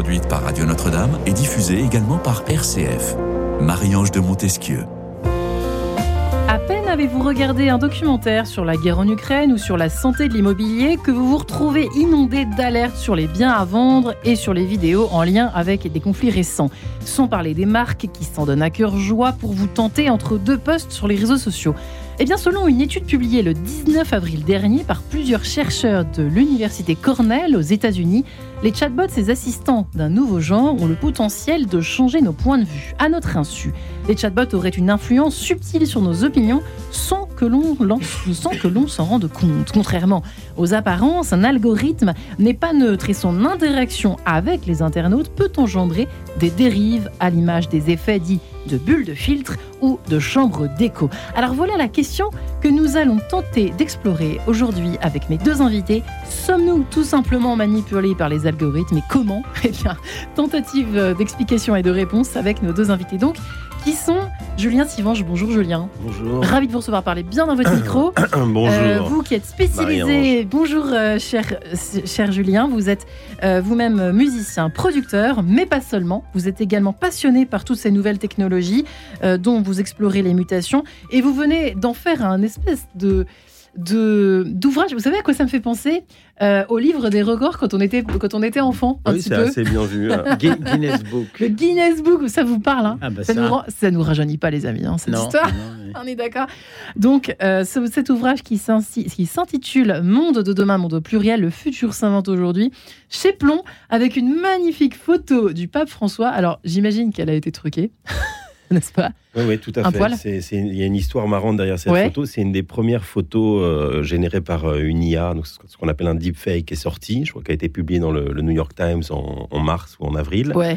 produite par Radio Notre-Dame et diffusée également par RCF. Marie-Ange de Montesquieu. À peine avez-vous regardé un documentaire sur la guerre en Ukraine ou sur la santé de l'immobilier que vous vous retrouvez inondé d'alertes sur les biens à vendre et sur les vidéos en lien avec des conflits récents. Sans parler des marques qui s'en donnent à cœur joie pour vous tenter entre deux posts sur les réseaux sociaux. Eh bien, selon une étude publiée le 19 avril dernier par plusieurs chercheurs de l'université Cornell aux États-Unis, les chatbots, ces assistants d'un nouveau genre, ont le potentiel de changer nos points de vue à notre insu. Les chatbots auraient une influence subtile sur nos opinions sans que l'on s'en rende compte. Contrairement aux apparences, un algorithme n'est pas neutre et son interaction avec les internautes peut engendrer des dérives à l'image des effets dits de bulles de filtre ou de chambres d'écho. Alors voilà la question que nous allons tenter d'explorer aujourd'hui avec mes deux invités. Sommes-nous tout simplement manipulés par les algorithmes et comment Eh bien, tentative d'explication et de réponse avec nos deux invités donc qui sont Julien Sivange. Bonjour Julien. Bonjour. Ravi de vous recevoir. Parlez bien dans votre micro. bonjour. Euh, vous qui êtes spécialisé. Bonjour euh, cher, cher Julien. Vous êtes euh, vous-même musicien, producteur, mais pas seulement. Vous êtes également passionné par toutes ces nouvelles technologies dont vous explorez les mutations et vous venez d'en faire un espèce de d'ouvrage. Vous savez à quoi ça me fait penser? Euh, Au livre des records quand on était, quand on était enfant. oui, c'est assez bien vu. Hein. Guinness Book. Le Guinness Book, ça vous parle hein? Ah bah ça, ça... Nous, ça nous rajeunit pas, les amis, hein, cette histoire. on est d'accord. Donc, euh, cet ouvrage qui s'intitule Monde de demain, monde au pluriel, le futur s'invente aujourd'hui, chez Plomb, avec une magnifique photo du pape François. Alors, j'imagine qu'elle a été truquée. n'est-ce pas Oui, oui, tout à fait. Il y a une histoire marrante derrière cette photo. C'est une des premières photos euh, générées par euh, une IA, donc ce qu'on appelle un deepfake, qui est sorti. Je crois qu'elle a été publiée dans le, New York Times en, mars ou en avril. Ouais.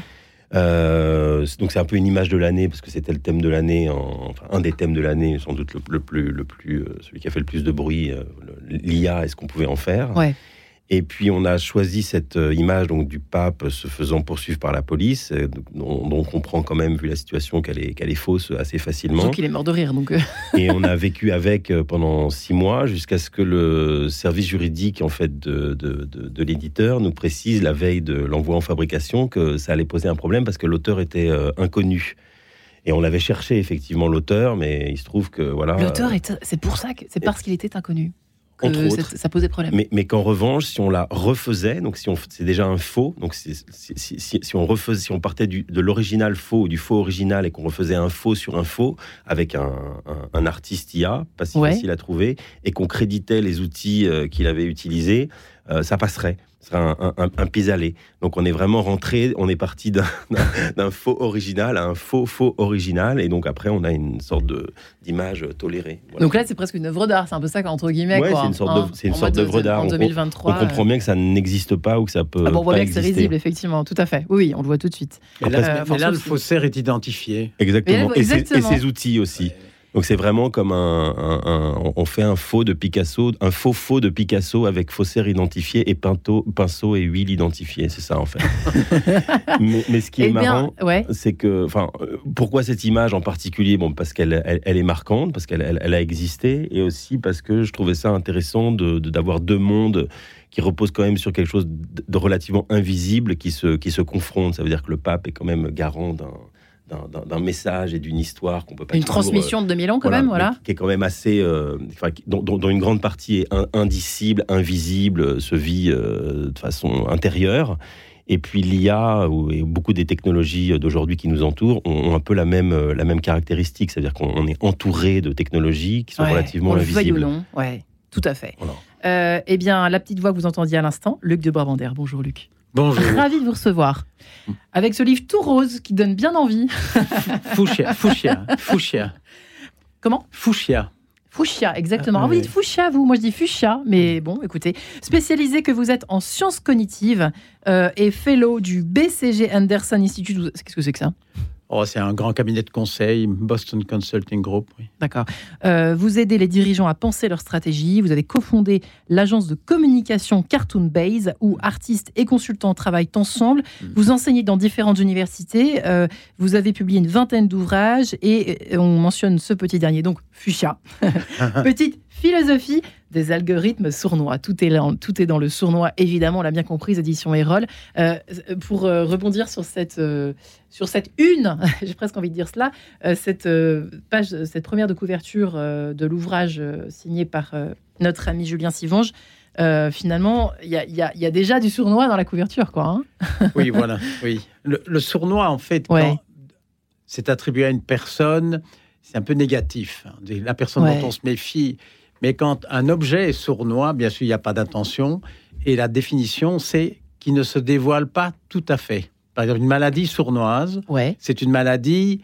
Euh, donc c'est un peu une image de l'année parce que c'était le thème de l'année, enfin un des thèmes de l'année, sans doute le, plus, le plus, celui qui a fait le plus de bruit, l'IA et ce qu'on pouvait en faire. Ouais. Et puis on a choisi cette euh, image donc du pape se faisant poursuivre par la police, euh, dont, on comprend quand même, vu la situation, qu'elle est, qu'elle est fausse assez facilement. qu'il est mort de rire. Donc... Euh. et on a vécu avec pendant six mois, jusqu'à ce que le service juridique en fait de, de, de, l'éditeur nous précise la veille de l'envoi en fabrication que ça allait poser un problème parce que l'auteur était inconnu. Et on avait cherché effectivement l'auteur, mais il se trouve que voilà. L'auteur, c'est pour ça que c'est parce qu'il était inconnu ça posait problème. Mais, mais qu'en revanche, si on la refaisait, donc si on c'est déjà un faux, donc si, si, on refaisait, si on partait du, de l'original faux ou du faux original et qu'on refaisait un faux sur un faux avec un, un, artiste IA, pas si facile à trouver, et qu'on créditait les outils euh, qu'il avait utilisés, euh, ça passerait ce serait un, un, pis-aller. Donc on est vraiment rentré, on est parti d'un faux original à un faux faux original, et donc après on a une sorte d'image tolérée. Donc là c'est presque une œuvre d'art, c'est un peu ça entre guillemets. Ouais, c'est une sorte d'œuvre hein, d'art. En 2023. On, comprend bien que ça n'existe pas ou que ça peut. Ah bon, on voit bien que c'est risible, effectivement, tout à fait. Oui, on le voit tout de suite. Et là, mais là le faussaire est identifié. Exactement, et, ses, outils aussi. Donc c'est vraiment comme un, on fait un faux de Picasso, un faux faux de Picasso avec faussaire identifié et pinceau, pinceau et huile identifiée. C'est ça en fait. mais, ce qui est eh marrant, c'est que, enfin, pourquoi cette image en particulier? Bon, parce qu'elle elle, est marquante, parce qu'elle elle, a existé, et aussi parce que je trouvais ça intéressant de d'avoir deux mondes qui reposent quand même sur quelque chose de relativement invisible qui se qui se confrontent. Ça veut dire que le pape est quand même garant d'un message et d'une histoire qu'on peut pas. Une transmission de 2000 ans quand même, voilà. Qui est quand même assez, euh, dont, une grande partie est indicible, invisible, se vit euh, de façon intérieure. Et puis l'IA et beaucoup des technologies d'aujourd'hui qui nous entourent ont, un peu la même, euh, la même caractéristique, c'est-à-dire qu'on est entouré de technologies qui sont relativement invisibles. Le ou non, ouais, tout à fait. eh bien, la petite voix que vous entendiez à l'instant, Luc de Brabander. Bonjour Luc. Bonjour. Ravi de vous recevoir. Avec ce livre tout rose qui donne bien envie. Fuchsia, fuchsia, fuchsia. Comment? Fuchsia. Fuchsia, exactement. Ah, vous dites fuchsia, vous. Moi, je dis fuchsia. Mais bon, écoutez, spécialisé que vous êtes en sciences cognitives euh, et fellow du BCG Anderson Institute. Qu'est-ce que c'est que ça? Oh, c'est un grand cabinet de conseil, Boston Consulting Group. D'accord. Euh, vous aidez les dirigeants à penser leur stratégie. Vous avez cofondé l'agence de communication Cartoon Base, où artistes et consultants travaillent ensemble. Mm. Vous enseignez dans différentes universités. Euh, vous avez publié une vingtaine d'ouvrages et on mentionne ce petit dernier, donc Fuchsia. Petite philosophie des algorithmes sournois. Tout est, tout est dans le sournois, évidemment, on l'a bien compris, édition Erol. Euh, pour euh, rebondir sur cette, euh, sur cette une, j'ai presque envie de dire cela, cette page, cette première de couverture de l'ouvrage signé par notre ami Julien Sivange, finalement, il y, y a, déjà du sournois dans la couverture, quoi. Hein. oui, voilà. Oui. Le, sournois, en fait, c'est attribué à une personne, c'est un peu négatif. La personne dont on se méfie, mais quand un objet est sournois, bien sûr, il n'y a pas d'intention. Et la définition, c'est qu'il ne se dévoile pas tout à fait. Par exemple, une maladie sournoise, c'est une maladie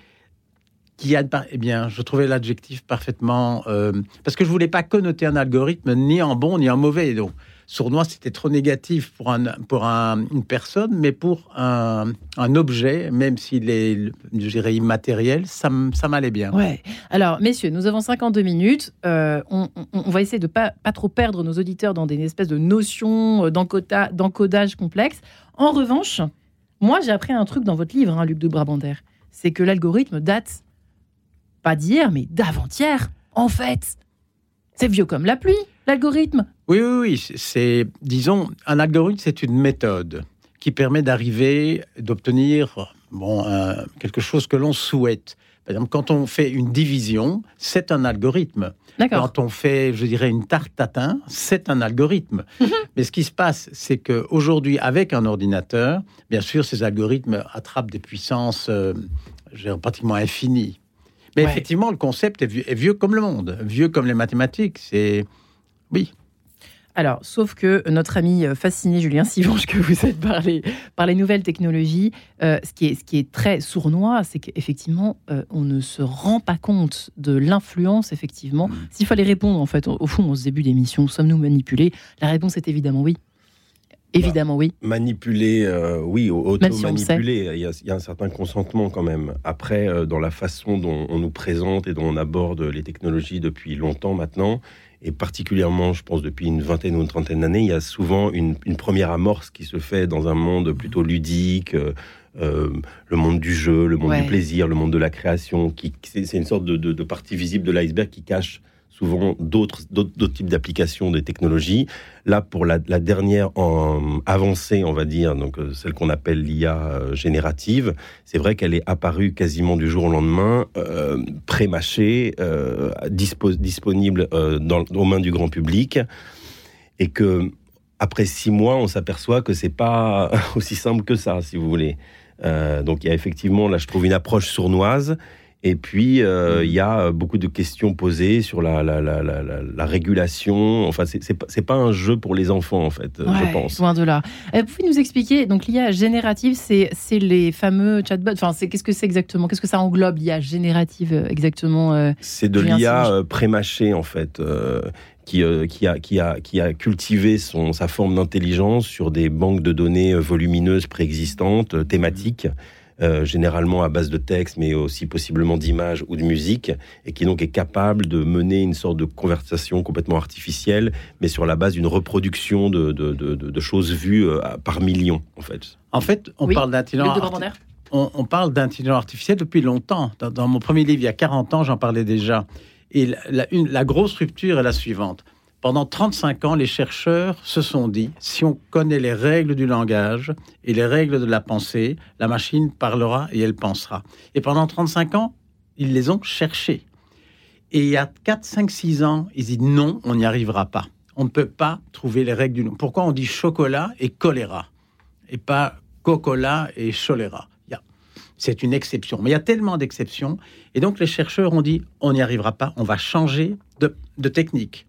qui a, eh bien, je trouvais l'adjectif parfaitement, euh, parce que je voulais pas connoter un algorithme ni en bon ni en mauvais. Donc, sournois, c'était trop négatif pour, un, pour une personne, mais pour un, objet, même s'il est, je dirais, immatériel, ça, ça m'allait bien. Ouais. Alors, messieurs, nous avons 52 minutes. Euh, on, va essayer de pas, pas trop perdre nos auditeurs dans des espèces de notions euh, d'encodage complexe. En revanche, moi, j'ai appris un truc dans votre livre, hein, Luc de Brabander. C'est que l'algorithme date, pas d'hier, mais d'avant-hier, en fait. C'est vieux comme la pluie, l'algorithme. Oui, oui, oui. C'est, disons, un algorithme, c'est une méthode qui permet d'arriver, d'obtenir bon, quelque chose que l'on souhaite. Par exemple, quand on fait une division, c'est un algorithme. Quand on fait, je dirais, une tarte tatin, c'est un algorithme. Mhm. Mais ce qui se passe, c'est qu'aujourd'hui, avec un ordinateur, bien sûr, ces algorithmes attrapent des puissances euh, pratiquement infinies. Mais effectivement, le concept est vieux, comme le monde, vieux comme les mathématiques. C'est oui. Alors, sauf que notre ami euh, fasciné Julien Sivange, que vous êtes par les, par les nouvelles technologies, euh, ce, qui est, ce qui est très sournois, c'est qu'effectivement, euh, on ne se rend pas compte de l'influence, effectivement. Mm. S'il fallait répondre, en fait, au, fond, au début d'émission, sommes-nous manipulés? La réponse est évidemment oui. Évidemment, oui. Manipuler, euh, oui, auto-manipuler. Il, y a un certain consentement quand même. Après, dans la façon dont on nous présente et dont on aborde les technologies depuis longtemps maintenant, et particulièrement, je pense, depuis une vingtaine ou une trentaine d'années, il y a souvent une, première amorce qui se fait dans un monde plutôt ludique. Euh, le monde du jeu, le monde du plaisir, le monde de la création, qui c'est une sorte de, de partie visible de l'iceberg qui cache souvent d'autres types d'applications des technologies. Là, pour la, dernière en, avancée, on va dire, donc euh, celle qu'on appelle l'IA euh, générative, c'est vrai qu'elle est apparue quasiment du jour au lendemain, euh, pré-mâchée, euh, disponible dans, aux mains du grand public, et que après six mois, on s'aperçoit que c'est pas aussi simple que ça, si vous voulez. donc il y a effectivement, là, je trouve une approche sournoise et puis, euh, il y a beaucoup de questions posées sur la, la, la, la régulation. Enfin, c'est pas, pas un jeu pour les enfants, en fait, je pense. Loin de là. Vous pouvez nous expliquer, donc l'IA générative, c'est les fameux chatbots? Enfin, qu'est-ce que c'est exactement? Qu'est-ce que ça englobe, l'IA générative, euh, exactement euh, C'est de l'IA prémâchée, en fait. qui, qui, a, qui, a, qui a cultivé son, sa forme d'intelligence sur des banques de données volumineuses préexistantes, thématiques. Euh, généralement à base de texte, mais aussi possiblement d'images ou de musique, et qui donc est capable de mener une sorte de conversation complètement artificielle, mais sur la base d'une reproduction de, de, de, choses vues euh, par millions, en fait. En fait, on parle d'intelligence on, on, parle d'intelligence artificielle depuis longtemps. Dans, mon premier livre, il y a 40 ans, j'en parlais déjà. Et la, une, la grosse rupture est la suivante. Pendant 35 ans, les chercheurs se sont dit, si on connaît les règles du langage et les règles de la pensée, la machine parlera et elle pensera. Et pendant 35 ans, ils les ont cherchés. Et il y a 4, 5, 6 ans, ils disent non, on n'y arrivera pas. On ne peut pas trouver les règles du nom. Pourquoi on dit chocolat et choléra et pas cocola et choléra? C'est une exception. Mais il y a tellement d'exceptions. Et donc les chercheurs ont dit on n'y arrivera pas, on va changer de technique.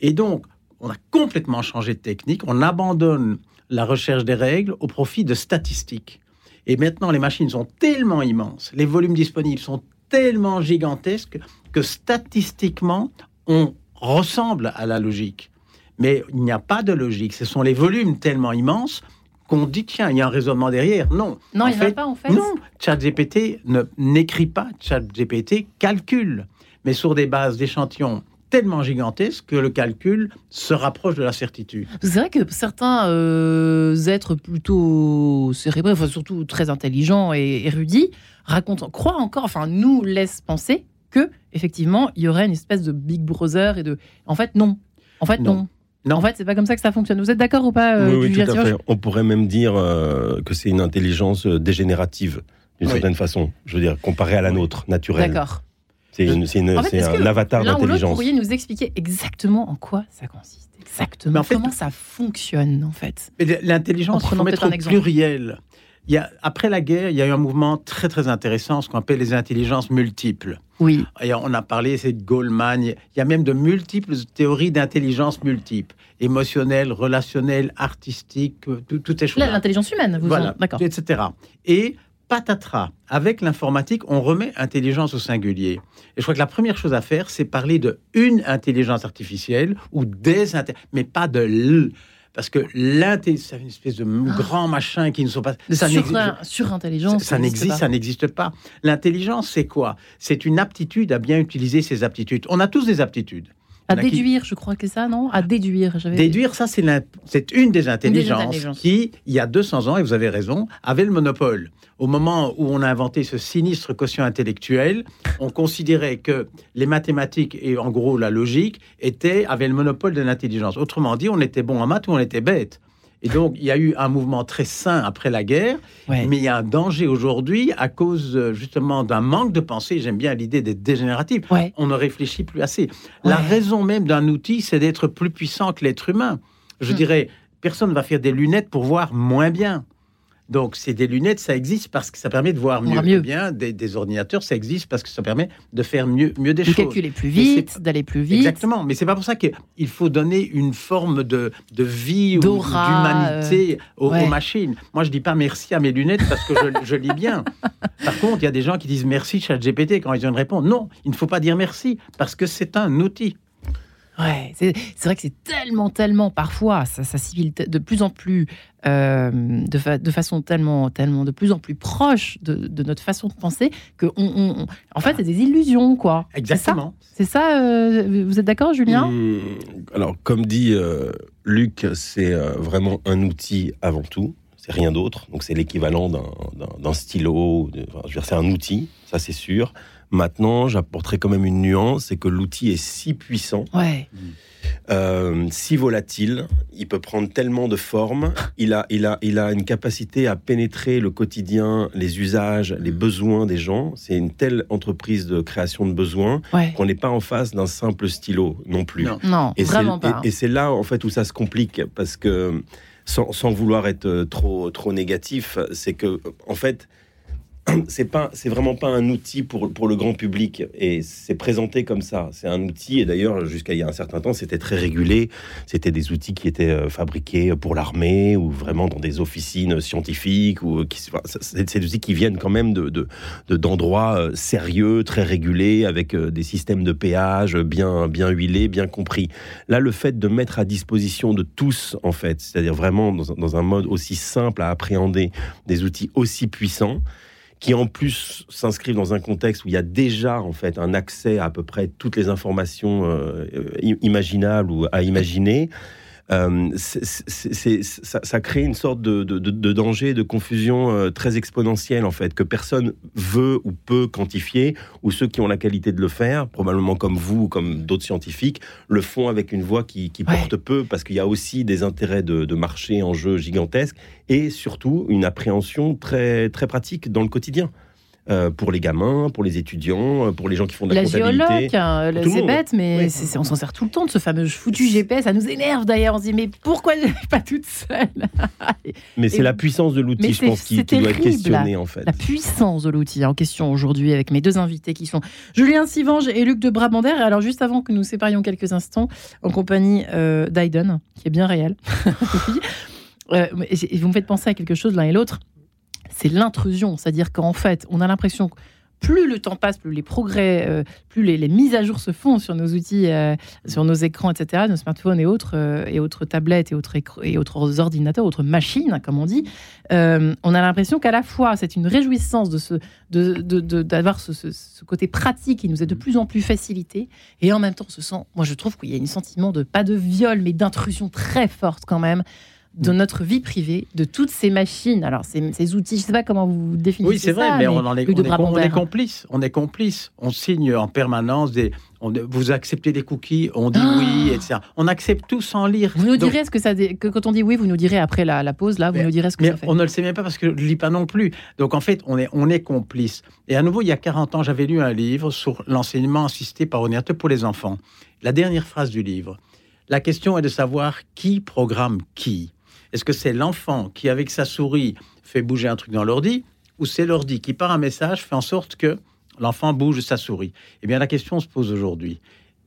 Et donc, on a complètement changé de technique, on abandonne la recherche des règles au profit de statistiques. Et maintenant, les machines sont tellement immenses, les volumes disponibles sont tellement gigantesques que statistiquement, on ressemble à la logique. Mais il n'y a pas de logique. Ce sont les volumes tellement immenses qu'on dit, tiens, il y a un raisonnement derrière. Non. Non, il n'y en a pas, en fait. Non, ChatGPT n'écrit pas, ChatGPT calcule. Mais sur des bases d'échantillons tellement gigantesque que le calcul se rapproche de la certitude. C'est vrai que certains euh, êtres plutôt cérébraux, enfin surtout très intelligents et érudits, racontent, croient encore, enfin nous laissent penser que effectivement il y aurait une espèce de Big Brother et de. En fait, non. En fait, non. non. En fait, c'est pas comme ça que ça fonctionne. Vous êtes d'accord ou pas euh, Oui, tout à fait. On pourrait même dire euh, que c'est une intelligence euh, dégénérative, d'une certaine façon. Je veux dire, comparée à la nôtre, naturelle. D'accord. C'est un avatar d'intelligence. Vous pourriez nous expliquer exactement en quoi ça consiste? Exactement. comment ça fonctionne, en fait? L'intelligence, faut mettre au pluriel. Il y a, après la guerre, il y a eu un mouvement très très intéressant, ce qu'on appelle les intelligences multiples. Oui. Et on a parlé, c'est de Goldman. Il y a même de multiples théories d'intelligence multiple, émotionnelle, relationnelle, artistique, tout, tout est choses. L'intelligence humaine, vous voilà, d'accord. Etc. Et patatras, avec l'informatique, on remet intelligence au singulier. Et je crois que la première chose à faire, c'est parler de une intelligence artificielle ou des mais pas de l. Parce que l'intelligence, c'est une espèce de ah. grand machin qui ne sont pas. Ça surintelligence. Ça, n'existe, ça n'existe pas. L'intelligence, c'est quoi? C'est une aptitude à bien utiliser ses aptitudes. On a tous des aptitudes. À déduire, je crois que c'est ça, non? À déduire. Déduire, ça, c'est une des intelligences qui, il y a 200 ans, et vous avez raison, avait le monopole. Au moment où on a inventé ce sinistre quotient intellectuel, on considérait que les mathématiques et en gros la logique étaient, avaient le monopole de l'intelligence. Autrement dit, on était bon en maths ou on était bête. Et donc, il y a eu un mouvement très sain après la guerre, mais il y a un danger aujourd'hui à cause euh, justement d'un manque de pensée. J'aime bien l'idée d'être dégénératif. On ne réfléchit plus assez. La raison même d'un outil, c'est d'être plus puissant que l'être humain. Je hmm. dirais, personne ne va faire des lunettes pour voir moins bien. Donc, c'est des lunettes, ça existe parce que ça permet de voir mieux. Bien, des, ordinateurs, ça existe parce que ça permet de faire mieux, mieux des de choses. De calculer plus vite, d'aller plus vite. Exactement. Mais c'est pas pour ça qu'il faut donner une forme de, de vie ou d'humanité aux, machines. Moi, je dis pas merci à mes lunettes parce que je, je lis bien. Par contre, il y a des gens qui disent merci GPT quand ils ont une réponse. Non, il ne faut pas dire merci parce que c'est un outil. Ouais, c'est vrai que c'est tellement, tellement parfois, ça, ça civile de plus en plus, euh, de, de, façon tellement, tellement de plus en plus proche de, de notre façon de penser que, on, en fait, c'est des illusions, quoi. Exactement. C'est ça, euh, vous êtes d'accord, Julien? Mmh, Alors, comme dit euh, Luc, c'est vraiment un outil avant tout. C'est rien d'autre. Donc, c'est l'équivalent d'un stylo. Enfin, je veux dire, c'est un outil, ça c'est sûr. Maintenant, j'apporterai quand même une nuance, c'est que l'outil est si puissant, euh, si volatile, il peut prendre tellement de formes, il a, il, a, il a une capacité à pénétrer le quotidien, les usages, les besoins des gens. C'est une telle entreprise de création de besoins qu'on n'est pas en face d'un simple stylo non plus. Non, et vraiment pas. Et, c'est là, en fait, où ça se complique, parce que, sans, sans vouloir être trop, trop négatif, c'est que, en fait, c'est pas, c'est vraiment pas un outil pour, pour le grand public et c'est présenté comme ça. C'est un outil et d'ailleurs jusqu'à il y a un certain temps c'était très régulé. C'était des outils qui étaient euh, fabriqués pour l'armée ou vraiment dans des officines scientifiques ou qui, c'est des outils qui viennent quand même de, d'endroits euh, sérieux, très régulés avec euh, des systèmes de péage bien bien huilés, bien compris. Là, le fait de mettre à disposition de tous en fait, c'est-à-dire vraiment dans, dans un mode aussi simple à appréhender des outils aussi puissants qui en plus s'inscrivent dans un contexte où il y a déjà en fait un accès à, à peu près toutes les informations euh, imaginables ou à imaginer. Euh, ça, crée une sorte de, danger, de confusion euh, très exponentielle en fait, que personne veut ou peut quantifier, ou ceux qui ont la qualité de le faire, probablement comme vous ou comme d'autres scientifiques, le font avec une voix qui, porte peu, parce qu'il y a aussi des intérêts de, de marché en jeu gigantesques, et surtout une appréhension très, très pratique dans le quotidien. Euh, pour les gamins, pour les étudiants, euh, pour les gens qui font de la, la comptabilité. Hein, c'est bête, mais on s'en sert tout le temps de ce fameux foutu GPS. Ça nous énerve d'ailleurs. On se dit, mais pourquoi je suis pas toute seule? Mais c'est la puissance de l'outil, je pense, qui, doit être questionnée en fait. La puissance de l'outil en question aujourd'hui avec mes deux invités qui sont Julien Sivange et Luc de Brabander. Alors, juste avant que nous séparions quelques instants, en compagnie euh, d'Aiden, qui est bien réel. Euh, vous me faites penser à quelque chose l'un et l'autre c'est l'intrusion. C'est-à-dire qu'en fait, on a l'impression que plus le temps passe, plus les progrès, euh, plus les, mises à jour se font sur nos outils, euh, sur nos écrans, etc., nos smartphones et autres, euh, et autres tablettes et autres, et autres ordinateurs, autres machines, comme on dit, on a l'impression qu'à la fois c'est une réjouissance de ce, d'avoir de, ce, ce, côté pratique qui nous est de plus en plus facilité, et en même temps, on se sent, moi je trouve qu'il y a un sentiment de pas de viol, mais d'intrusion très forte quand même de notre vie privée, de toutes ces machines. Alors, ces, ces outils, je ne sais pas comment vous définissez Oui, c'est vrai, mais, on, en est, on, est, complice. On est complice. On signe en permanence des. vous acceptez des cookies, on dit oui, ah etc. On accepte tout sans lire. Vous nous direz ce que ça. Que quand on dit oui, vous nous direz après la, pause, là, vous nous direz ce que mais ça fait. On ne le sait même pas parce que je ne lis pas non plus. Donc, en fait, on est, on est complice. Et à nouveau, il y a 40 ans, j'avais lu un livre sur l'enseignement assisté par ordinateur pour les enfants. La dernière phrase du livre. La question est de savoir qui programme qui. Est-ce que c'est l'enfant qui, avec sa souris, fait bouger un truc dans l'ordi, ou c'est l'ordi qui, par un message, fait en sorte que l'enfant bouge sa souris? Eh bien, la question se pose aujourd'hui.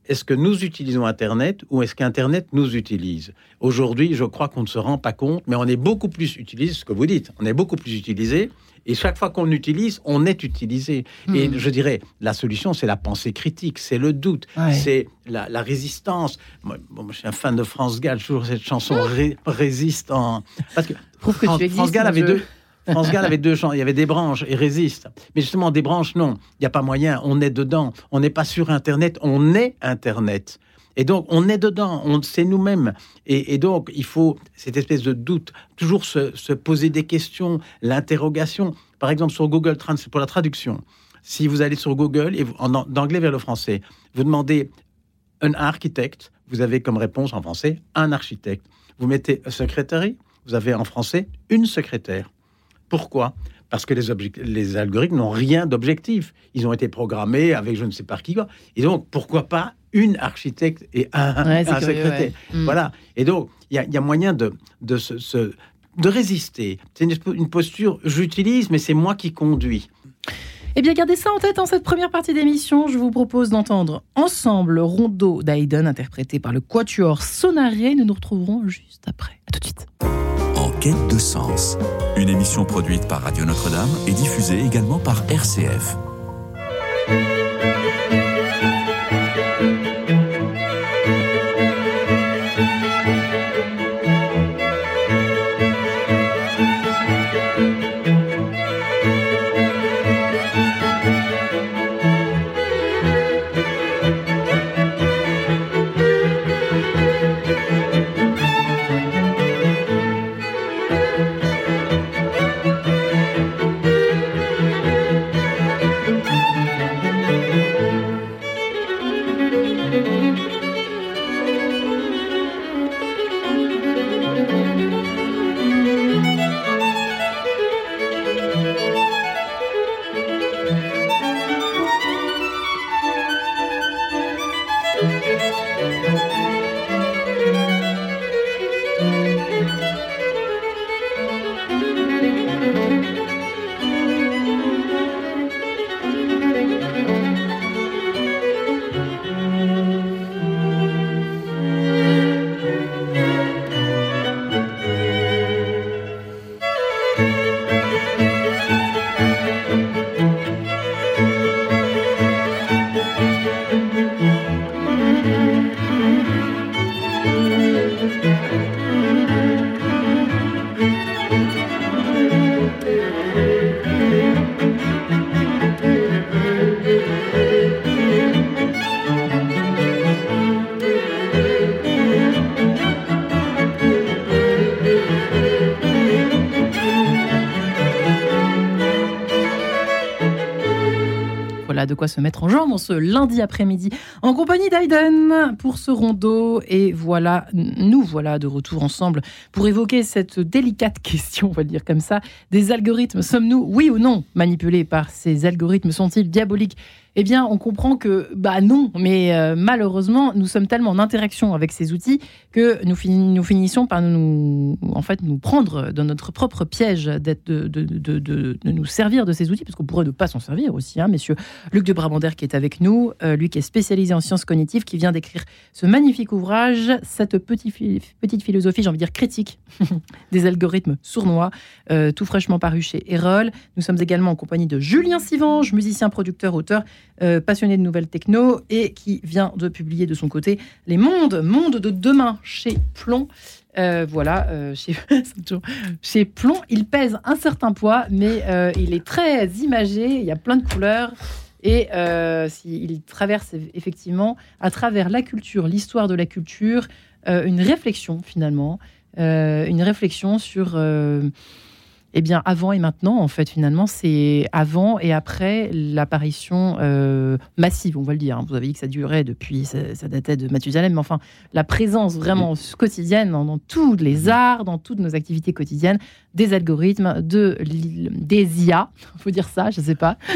Est-ce que nous utilisons Internet ou est-ce qu'Internet nous utilise? Aujourd'hui, je crois qu'on ne se rend pas compte, mais on est beaucoup plus utilisé, ce que vous dites, on est beaucoup plus utilisé et chaque fois qu'on utilise, on est utilisé. Et hmm. je dirais, la solution, c'est la pensée critique, c'est le doute, c'est la, résistance. Moi, je suis un fan de France Gall, toujours cette chanson ah. résistant. Parce que, France, Gall avait deux. France Gall avait deux il y avait des branches et résiste. Mais justement, des branches, non, il n'y a pas moyen, on est dedans. On n'est pas sur Internet, on est Internet. Et donc, on est dedans, on sait nous-mêmes. Et, donc, il faut cette espèce de doute, toujours se, poser des questions, l'interrogation. Par exemple, sur Google Translate, pour la traduction, si vous allez sur Google, et d'anglais vers le français, vous demandez un architecte, vous avez comme réponse en français un architecte. Vous mettez secrétaire, vous avez en français une secrétaire. Pourquoi? Parce que les, les algorithmes n'ont rien d'objectif. Ils ont été programmés avec je ne sais pas qui. Et donc, pourquoi pas une architecte et un, secrétaire? Hmm. Voilà. Et donc, il y, a moyen de, de, se, de résister. C'est une, posture, j'utilise, mais c'est moi qui conduis. Eh bien, gardez ça en tête en cette première partie d'émission. Je vous propose d'entendre ensemble Rondo d'Aiden, interprété par le Quatuor Sonaré. Nous nous retrouverons juste après. A tout de suite. Quête de sens, une émission produite par Radio Notre-Dame et diffusée également par RCF. Se mettre en jambe ce lundi après-midi en compagnie d'Aiden pour ce rondeau. Et voilà, nous voilà de retour ensemble pour évoquer cette délicate question, on va dire comme ça, des algorithmes. Sommes-nous, oui ou non, manipulés par ces algorithmes? Sont-ils diaboliques? Eh bien, on comprend que, bah non, mais euh, malheureusement, nous sommes tellement en interaction avec ces outils que nous, nous finissons par nous, en fait, nous prendre dans notre propre piège d'être, de, de, de, nous servir de ces outils, parce qu'on pourrait ne pas s'en servir aussi, hein, messieurs. Luc de Brabander qui est avec nous, euh, lui qui est spécialisé en sciences cognitives, qui vient d'écrire ce magnifique ouvrage, cette petite, petite philosophie, j'ai envie de dire critique, des algorithmes sournois, euh, tout fraîchement paru chez Erol. Nous sommes également en compagnie de Julien Sivange, musicien, producteur, auteur, euh, passionné de nouvelles techno et qui vient de publier de son côté Les Mondes, Monde de demain chez Plomb. Euh, voilà, euh, chez, chez Plomb, il pèse un certain poids, mais il est très imagé, il y a plein de couleurs. Et il traverse effectivement, à travers la culture, l'histoire de la culture, une réflexion finalement une réflexion sur eh bien, avant et maintenant, en fait, finalement, c'est avant et après l'apparition euh, massive, on va le dire. Vous avez dit que ça durait depuis, ça, datait de Mathusalem, mais enfin, la présence vraiment quotidienne dans, tous les arts, dans toutes nos activités quotidiennes, des algorithmes, de, des IA, il faut dire ça, je ne sais pas.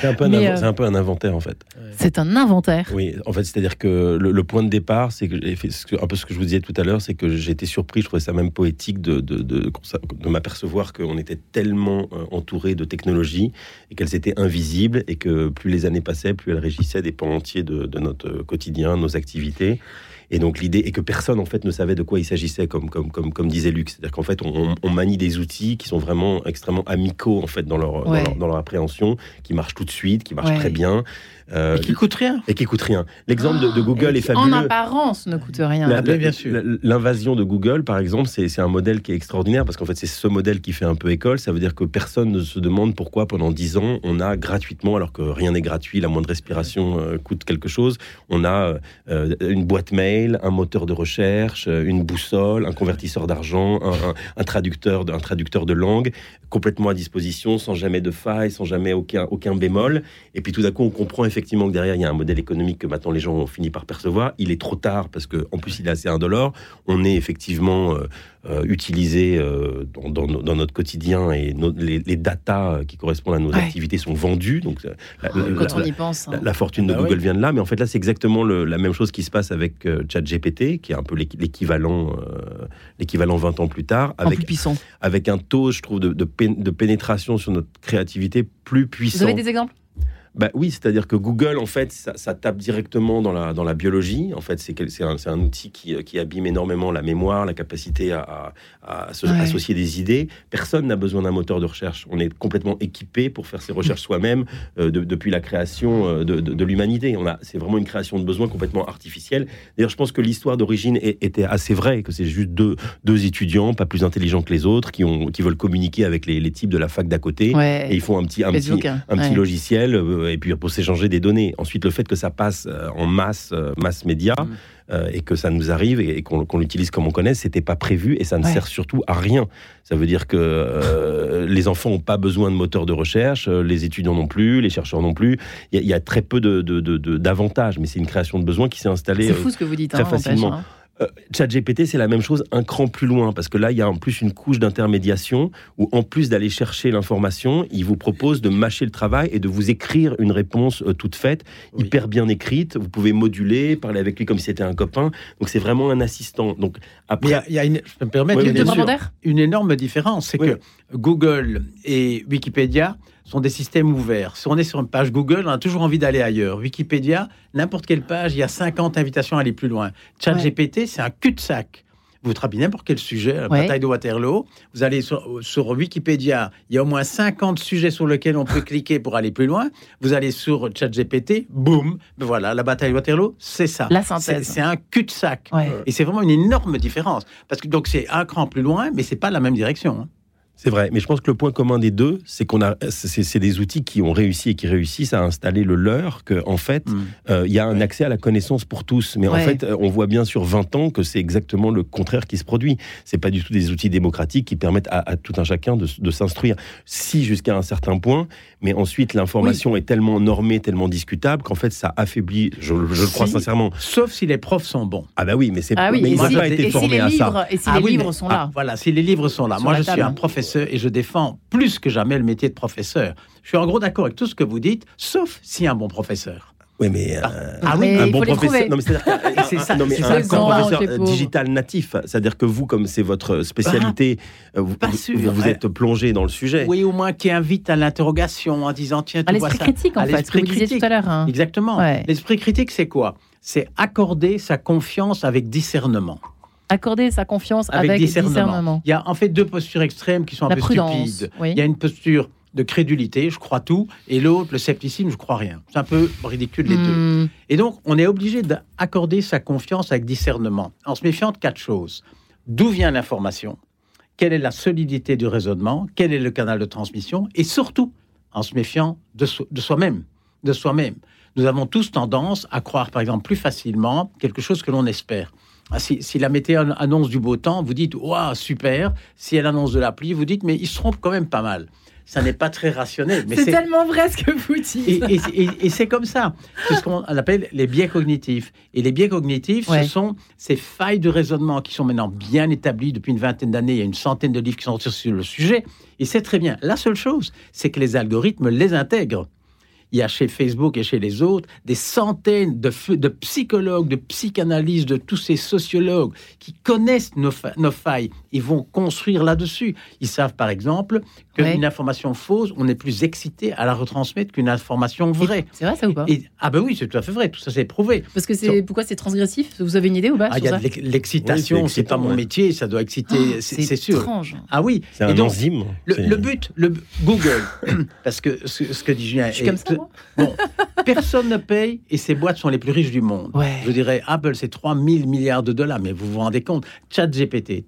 C'est un, peu un, euh, un peu un inventaire, en fait. C'est un inventaire Oui, en fait, c'est-à-dire que le, point de départ, c'est que, un peu ce que je vous disais tout à l'heure, c'est que j'ai été surpris, je trouvais ça même poétique de, de, de de m'apercevoir qu'on était tellement euh, entouré de technologies et qu'elles étaient invisibles et que plus les années passaient, plus elles régissaient des pans entiers de, de notre quotidien, nos activités. Et donc l'idée est que personne en fait ne savait de quoi il s'agissait, comme, comme, comme, comme disait Luc. C'est-à-dire qu'en fait on, on, manie des outils qui sont vraiment extrêmement amicaux en fait dans leur, dans, leur appréhension, qui marchent tout de suite, qui marchent très bien. Euh, et qui coûte rien. Et qui coûte rien. L'exemple de, Google est fabuleux. En apparence, ne coûte rien. bien sûr. L'invasion de Google, par exemple, c'est un modèle qui est extraordinaire parce qu'en fait, c'est ce modèle qui fait un peu école. Ça veut dire que personne ne se demande pourquoi pendant 10 ans, on a gratuitement, alors que rien n'est gratuit, la moindre respiration euh, coûte quelque chose, on a euh, une boîte mail, un moteur de recherche, une boussole, un convertisseur d'argent, un, traducteur, un traducteur de langue complètement à disposition, sans jamais de faille, sans jamais aucun, aucun bémol. Et puis tout d'un coup, on comprend effectivement que derrière, il y a un modèle économique que maintenant les gens ont fini par percevoir. Il est trop tard parce qu'en plus, il est assez indolore. On est effectivement euh, euh, utilisé euh, dans, notre quotidien et les, les datas qui correspondent à nos activités sont vendus. Donc, la, Quand on y pense. Hein. La, fortune de bah Google vient de là. Mais en fait, là, c'est exactement la même chose qui se passe avec ChatGPT, qui est un peu l'équivalent l'équivalent 20 ans plus tard. Avec, puissant. Avec un taux, je trouve, de, de pénétration sur notre créativité plus puissant. Vous avez des exemples? Bah oui, c'est-à-dire que Google, en fait, ça, tape directement dans la, dans la biologie. En fait, c'est un, un, outil qui, qui, abîme énormément la mémoire, la capacité à, à, se, associer des idées. Personne n'a besoin d'un moteur de recherche. On est complètement équipé pour faire ses recherches soi-même euh, depuis la création euh, de, de, l'humanité. C'est vraiment une création de besoin complètement artificielle. D'ailleurs, je pense que l'histoire d'origine était assez vraie, que c'est juste deux, deux étudiants, pas plus intelligents que les autres, qui, ont, qui veulent communiquer avec les, les types de la fac d'à côté. Et ils font un petit, un petit, un petit logiciel. Euh, et puis pour s'échanger des données. Ensuite, le fait que ça passe euh, en masse, euh, masse média, mm. euh, et que ça nous arrive et, qu'on l'utilise comme on connaît, c'était pas prévu et ça ne sert surtout à rien. Ça veut dire que les enfants n'ont pas besoin de moteur de recherche, les étudiants non plus, les chercheurs non plus. Il y, a très peu d'avantages, de, de, mais c'est une création de besoin qui s'est installée fou ce que vous dites, très hein, facilement. Hein. Euh, ChatGPT, c'est la même chose, un cran plus loin, parce que là, il y a en plus une couche d'intermédiation où, en plus d'aller chercher l'information, il vous propose de mâcher le travail et de vous écrire une réponse euh, toute faite, hyper bien écrite. Vous pouvez moduler, parler avec lui comme si c'était un copain. Donc, c'est vraiment un assistant. Donc, après, il y a, une, je peux me permettre, une, énorme différence, c'est que Google et Wikipédia sont des systèmes ouverts. Si on est sur une page Google, on a toujours envie d'aller ailleurs. Wikipédia, n'importe quelle page, il y a 50 invitations à aller plus loin. ChatGPT, c'est un cul-de-sac. Vous travaillez n'importe quel sujet, la bataille de Waterloo. Vous allez sur, Wikipédia, il y a au moins 50 sujets sur lesquels on peut cliquer pour aller plus loin. Vous allez sur ChatGPT, boum, ben voilà, la bataille de Waterloo, c'est ça. La synthèse. C'est un cul-de-sac. Et c'est vraiment une énorme différence. Parce que donc c'est un cran plus loin, mais c'est pas la même direction. C'est vrai, mais je pense que le point commun des deux, c'est qu'on a, c'est des outils qui ont réussi et qui réussissent à installer le leur, que en fait, mm. euh, il y a un accès à la connaissance pour tous. Mais en fait, euh, on voit bien sur 20 ans que c'est exactement le contraire qui se produit. C'est pas du tout des outils démocratiques qui permettent à, tout un chacun de, s'instruire. Si jusqu'à un certain point, mais ensuite l'information est tellement normée, tellement discutable qu'en fait ça affaiblit. Je, le crois sincèrement. Sauf si les profs sont bons. Ah bah oui, mais c'est. Ah mais ils n'ont pas été formés à ça. Et si ah les livres sont là. Ah, voilà, si les livres sont là. Moi, je suis un professeur et je défends plus que jamais le métier de professeur. Je suis en gros d'accord avec tout ce que vous dites, sauf si un bon professeur. Oui, mais, ah. Euh, ah oui, un bon professeur. Non, mais c'est ça. Non, mais un, professeur euh, digital natif, c'est-à-dire que vous, comme c'est votre spécialité, ah, euh, vous, vous, êtes plongé dans le sujet. Oui, au moins qui invite à l'interrogation en disant tiens, tu vois ça. L'esprit critique, en fait, ce que vous disiez tout à l'heure. Hein. Exactement. L'esprit critique, c'est quoi? C'est accorder sa confiance avec discernement. Accorder sa confiance avec, discernement. Il y a en fait deux postures extrêmes qui sont un peu stupides. Il y a une posture de crédulité, je crois tout, et l'autre, le scepticisme, je crois rien. C'est un peu ridicule les deux. Hmm. Et donc, on est obligé d'accorder sa confiance avec discernement, en se méfiant de quatre choses. D'où vient l'information? Quelle est la solidité du raisonnement? Quel est le canal de transmission? Et surtout, en se méfiant de, soi-même. De soi-même. Nous avons tous tendance à croire, par exemple, plus facilement quelque chose que l'on espère. Ah, si, la météo annonce du beau temps, vous dites waouh super. Si elle annonce de la pluie, vous dites mais ils se trompent quand même pas mal. Ça n'est pas très rationnel. C'est tellement vrai ce que vous dites. Et, c'est comme ça. C'est ce qu'on appelle les biais cognitifs. Et les biais cognitifs, ce sont ces failles de raisonnement qui sont maintenant bien établies depuis une vingtaine d'années. Il y a une centaine de livres qui sont sur le sujet. Et c'est très bien. La seule chose, c'est que les algorithmes les intègrent il y a chez Facebook et chez les autres des centaines de, psychologues, de psychanalystes, de tous ces sociologues qui connaissent nos, failles. Ils vont construire là-dessus. Ils savent par exemple qu'une information fausse, on est plus excité à la retransmettre qu'une information vraie. C'est vrai ça ou pas Ah ben oui, c'est tout à fait vrai. Tout ça c'est prouvé. Parce que c'est pourquoi c'est transgressif? Vous avez une idée ou pas ah, Il y a l'excitation. c'est pas mon métier, ça doit exciter. Oh, c'est sûr. Étrange. Ah oui. C'est un enzyme. Le, but, le Google, parce que ce, que dit Julien. Je suis comme ça. Bon, personne ne paye et ces boîtes sont les plus riches du monde. Je dirais, Apple, c'est 3 000 milliards de dollars, mais vous vous rendez compte, ChatGPT,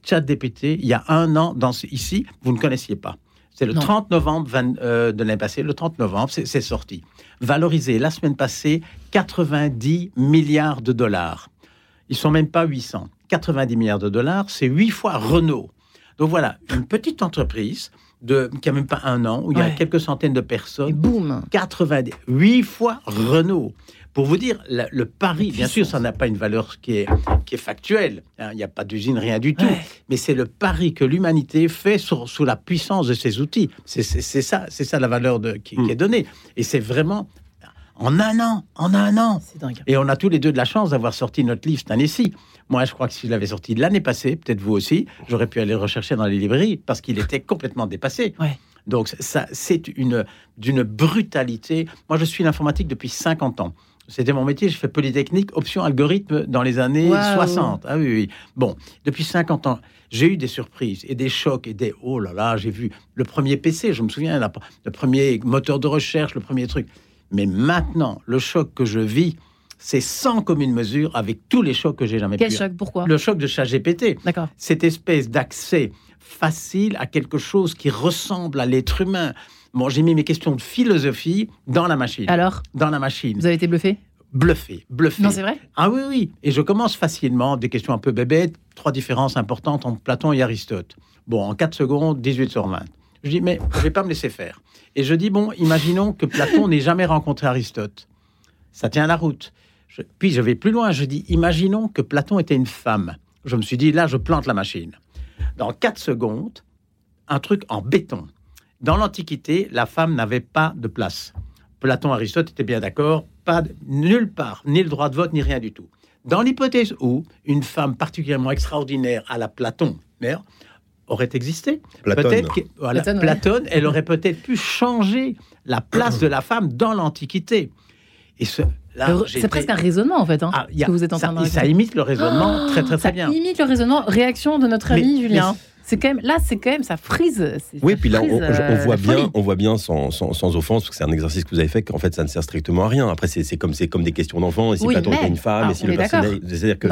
Il y a un an, dans ici, vous ne connaissiez pas. C'est le 30 novembre euh, de l'année passée, le 30 novembre, c'est sorti. Valorisé la semaine passée 90 milliards de dollars. Ils sont même pas 800. 90 milliards de dollars, c'est 8 fois Renault. Donc voilà, une petite entreprise de, qui a même pas un an, où il y a quelques centaines de personnes. Et boum 88 fois Renault. Pour vous dire, le pari, bien sûr, ça n'a pas une valeur qui est, qui est factuelle. Hein, il n'y a pas d'usine, rien du tout. Mais c'est le pari que l'humanité fait sur, sous la puissance de ses outils. C'est ça, c'est ça la valeur de, qui, qui est donnée. Et c'est vraiment en un an, en un an. Et on a tous les deux de la chance d'avoir sorti notre livre cette année-ci. Moi, je crois que si je l'avais sorti l'année passée, peut-être vous aussi, j'aurais pu aller le rechercher dans les librairies parce qu'il était complètement dépassé. Donc ça, c'est une d'une brutalité. Moi, je suis l'informatique depuis 50 ans. C'était mon métier, je fais polytechnique, option algorithme dans les années 60. Ah oui, oui. Bon, depuis 50 ans, j'ai eu des surprises et des chocs et des oh là là, j'ai vu le premier PC, je me souviens, le premier moteur de recherche, le premier truc. Mais maintenant, le choc que je vis, c'est sans commune mesure avec tous les chocs que j'ai jamais Quel choc? Pourquoi? Le choc de ChatGPT. D'accord. Cette espèce d'accès facile à quelque chose qui ressemble à l'être humain. Bon, j'ai mis mes questions de philosophie dans la machine. Alors Dans la machine. Vous avez été bluffé? Bluffé, bluffé. Non, c'est vrai? Ah oui, oui. Et je commence facilement, des questions un peu bébêtes, trois différences importantes entre Platon et Aristote. Bon, en 4 secondes, 18 sur 20. Je dis, mais je vais pas me laisser faire. Et je dis, bon, imaginons que Platon n'ait jamais rencontré Aristote. Ça tient la route. Puis je vais plus loin, je dis, imaginons que Platon était une femme. Je me suis dit, là, je plante la machine. Dans 4 secondes, un truc en béton. Dans l'Antiquité, la femme n'avait pas de place. Platon, Aristote étaient bien d'accord, pas nulle part, ni le droit de vote, ni rien du tout. Dans l'hypothèse où une femme particulièrement extraordinaire à la Platon, aurait existé. Peut-être Platon, elle aurait peut-être pu changer la place de la femme dans l'Antiquité. Et ce, c'est presque un raisonnement en fait, hein, ah, que vous êtes en train ça, ça imite le raisonnement très très très bien. Ça imite le raisonnement. Réaction de notre ami Julien c'est quand même là, c'est quand même ça frise. Oui, puis là, on, euh, voit bien, on voit bien sans, sans, offense, parce que c'est un exercice que vous avez fait, qu'en fait, ça ne sert strictement à rien. Après, c'est comme c'est comme des questions d'enfants. Et si Platon était une femme, et si le c'est-à-dire que,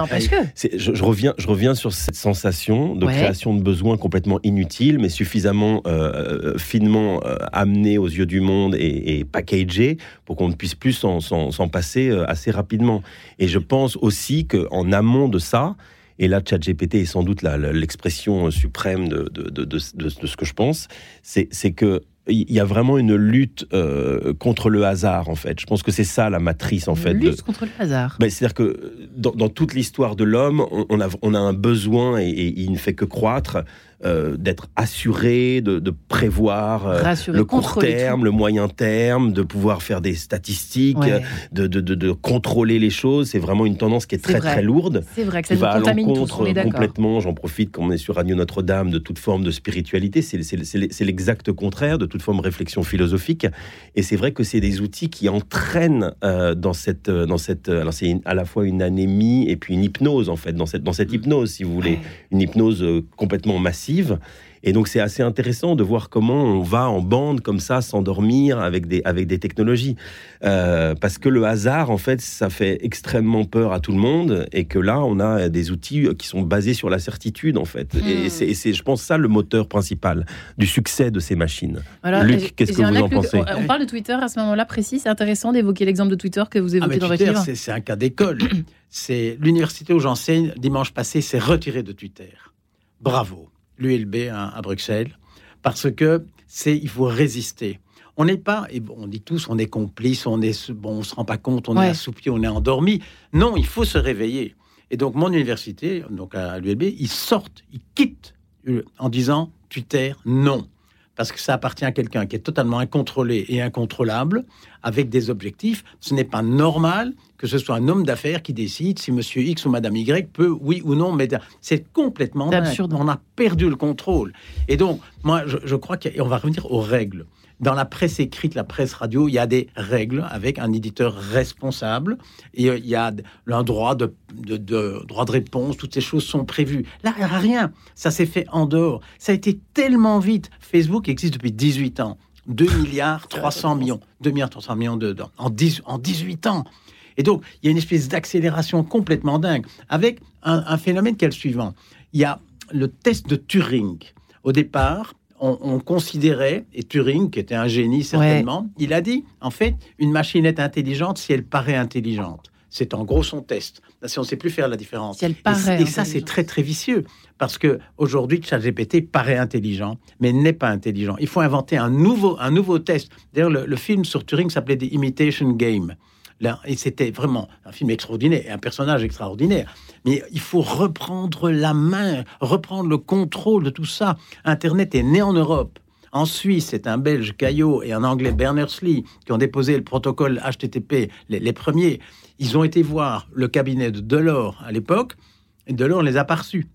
Je, reviens, je reviens sur cette sensation de création de besoins complètement inutiles, mais suffisamment euh, euh, finement amenés aux yeux du monde et, et packagés pour qu'on ne puisse plus s'en passer assez rapidement. Et je pense aussi qu'en amont de ça, et là, ChatGPT est sans doute l'expression suprême de, de, ce que je pense. C'est que il y a vraiment une lutte euh, contre le hasard, en fait. Je pense que c'est ça la matrice, en fait. Une lutte contre le hasard. Ben, c'est-à-dire que dans, toute l'histoire de l'homme, on, a, on a un besoin et, et, il ne fait que croître euh, d'être assuré, de, prévoir euh, le court terme, le moyen terme, de pouvoir faire des statistiques, de, de, contrôler les choses. C'est vraiment une tendance qui est, très très lourde. C'est vrai que ça va à l'encontre complètement. J'en profite quand on est sur Radio Notre-Dame de toute forme de spiritualité. C'est l'exact contraire de toute forme de réflexion philosophique. Et c'est vrai que c'est des outils qui entraînent euh, dans cette dans cette alors c'est à la fois une anémie et puis une hypnose en fait dans cette dans cette hypnose si vous voulez une hypnose complètement massive Et donc c'est assez intéressant de voir comment on va en bande comme ça s'endormir avec des, avec des technologies. Euh, parce que le hasard, en fait, ça fait extrêmement peur à tout le monde et que là, on a des outils qui sont basés sur la certitude, en fait. Et hmm. c'est, je pense, ça le moteur principal du succès de ces machines. Luc, qu'est-ce que vous en pensez On parle de Twitter à ce moment-là précis. C'est intéressant d'évoquer l'exemple de Twitter que vous ah, évoquez dans votre livre. C'est un cas d'école. c'est l'université où j'enseigne dimanche passé s'est retirée de Twitter. Bravo, l'ULB à, Bruxelles, parce que c'est il faut résister. On n'est pas, et on dit tous, on est complice, on est bon, on se rend pas compte, on est assoupi, on est endormi. Non, il faut se réveiller. Et donc mon université, donc à l'ULB, ils sortent, ils quittent en disant Twitter, non parce que ça appartient à quelqu'un qui est totalement incontrôlé et incontrôlable, avec des objectifs. Ce n'est pas normal que ce soit un homme d'affaires qui décide si Monsieur X ou Madame Y peut, oui ou non, mais c'est complètement absurde. On a perdu le contrôle. Et donc, moi, je, je crois qu'on va revenir aux règles. Dans la presse écrite, la presse radio, il y a des règles avec un éditeur responsable. Et euh, il y a un droit de, réponse. Toutes ces choses sont prévues. Là, rien. Ça s'est fait en dehors. Ça a été tellement vite. Facebook existe depuis 18 ans. 2 milliards 300 millions. 2 milliards 300 millions de, en, 10, en 18 ans. Et donc, il y a une espèce d'accélération complètement dingue, avec un, un phénomène qui est le suivant. Il y a le test de Turing. Au départ, on, considérait, et Turing, qui était un génie certainement, il a dit, en fait, une machine est intelligente si elle paraît intelligente. C'est en gros son test. Si on ne sait plus faire la différence. elle paraît et, ça, c'est très très vicieux parce que aujourd'hui, ChatGPT paraît intelligent, mais n'est pas intelligent. Il faut inventer un nouveau un nouveau test. D'ailleurs, le, film sur Turing s'appelait The Imitation Game. Là, et c'était vraiment un film extraordinaire, un personnage extraordinaire. Mais il faut reprendre la main, reprendre le contrôle de tout ça. Internet est né en Europe. En Suisse, c'est un Belge, Caillot, et un Anglais, Berners-Lee, qui ont déposé le protocole HTTP, les, premiers. Ils ont été voir le cabinet de Delors à l'époque, et Delors les a pas reçus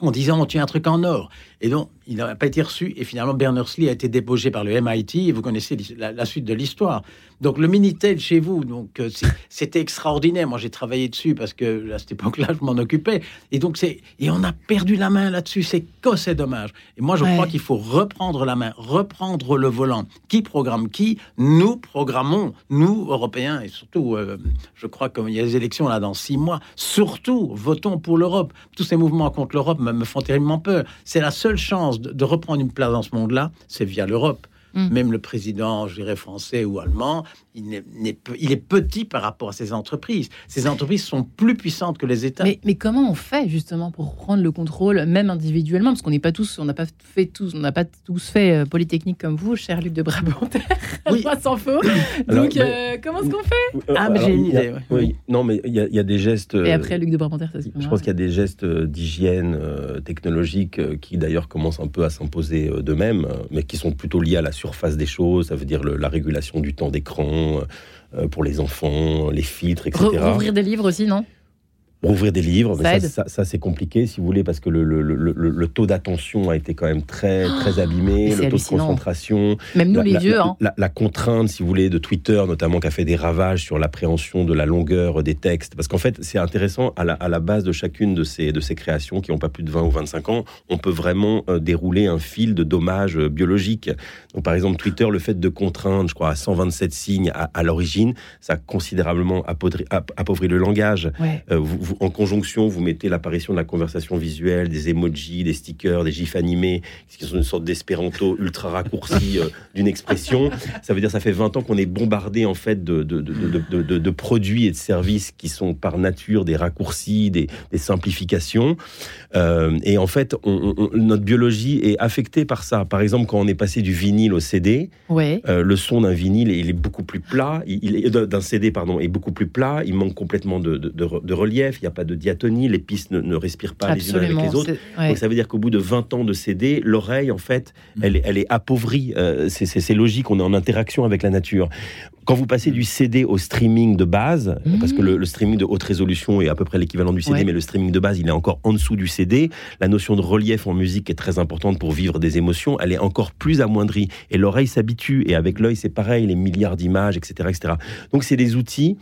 en disant on tient un truc en or. Et donc, il n'a pas été reçu. Et finalement, Berners-Lee a été débauché par le MIT. Et vous connaissez la, suite de l'histoire. Donc, le Minitel chez vous, donc euh, c'était extraordinaire. Moi, j'ai travaillé dessus parce que à cette époque-là, je m'en occupais. Et donc, c'est et on a perdu la main là-dessus. C'est que c'est dommage. Et moi, je crois qu'il faut reprendre la main, reprendre le volant. Qui programme qui? Nous programmons, nous Européens, et surtout, euh, je crois qu'il y a des élections là dans six mois. Surtout, votons pour l'Europe. Tous ces mouvements contre l'Europe me, me font terriblement peur. C'est la seule chance de, reprendre une place dans ce monde-là, c'est via l'Europe. Mm. Même le président, je dirais, français ou allemand, il est, il est, petit par rapport à ces entreprises. Ces entreprises sont plus puissantes que les États. Mais, comment on fait justement pour prendre le contrôle, même individuellement, parce qu'on n'est pas tous, on n'a pas fait tous, on n'a pas tous fait euh, Polytechnique comme vous, cher Luc de Brabanter, oui. sans faux. Donc euh, comment est-ce qu'on fait? Euh, Ah, mais j'ai une idée. Oui, non, mais il y, a des gestes. Et après Luc de Brabanter, ça Je pense qu'il y a des gestes d'hygiène technologique qui d'ailleurs commencent un peu à s'imposer d'eux-mêmes, mais qui sont plutôt liés à la surface des choses. Ça veut dire la régulation du temps d'écran euh, pour les enfants, les filtres, etc. Ouvrir des livres aussi, non? Rouvrir des livres, ça, ça, c'est compliqué si vous voulez parce que le, le, le, taux d'attention a été quand même très très ah, abîmé, le taux de concentration, même nous les vieux, hein. la, contrainte si vous voulez de Twitter notamment qui a fait des ravages sur l'appréhension de la longueur des textes parce qu'en fait c'est intéressant à la, à la, base de chacune de ces de ces créations qui n'ont pas plus de 20 ou 25 ans, on peut vraiment euh, dérouler un fil de dommages euh, biologiques. Donc par exemple Twitter le fait de contraindre je crois à 127 signes à, l'origine, ça a considérablement appauvri, appauvri le langage. Euh, vous en conjonction, vous mettez l'apparition de la conversation visuelle, des emojis, des stickers, des gifs animés, qui sont une sorte d'espéranto ultra raccourci euh, d'une expression. Ça veut dire ça fait 20 ans qu'on est bombardé en fait de, de, produits et de services qui sont par nature des raccourcis, des, simplifications. Euh, et en fait, notre biologie est affectée par ça. Par exemple, quand on est passé du vinyle au CD, euh, le son d'un vinyle il est beaucoup plus plat, il, d'un CD pardon est beaucoup plus plat. Il manque complètement de relief il n'y a pas de diatonie, les pistes ne, respirent pas les unes avec les autres. Donc ça veut dire qu'au bout de 20 ans de CD, l'oreille, en fait, mm. elle, elle est appauvrie. Euh, c'est logique, on est en interaction avec la nature. Quand vous passez du CD au streaming de base, parce que le, streaming de haute résolution est à peu près l'équivalent du CD, mais le streaming de base, il est encore en dessous du CD, la notion de relief en musique est très importante pour vivre des émotions, elle est encore plus amoindrie. Et l'oreille s'habitue, et avec l'œil, c'est pareil, les milliards d'images, etc., etc. Donc c'est des outils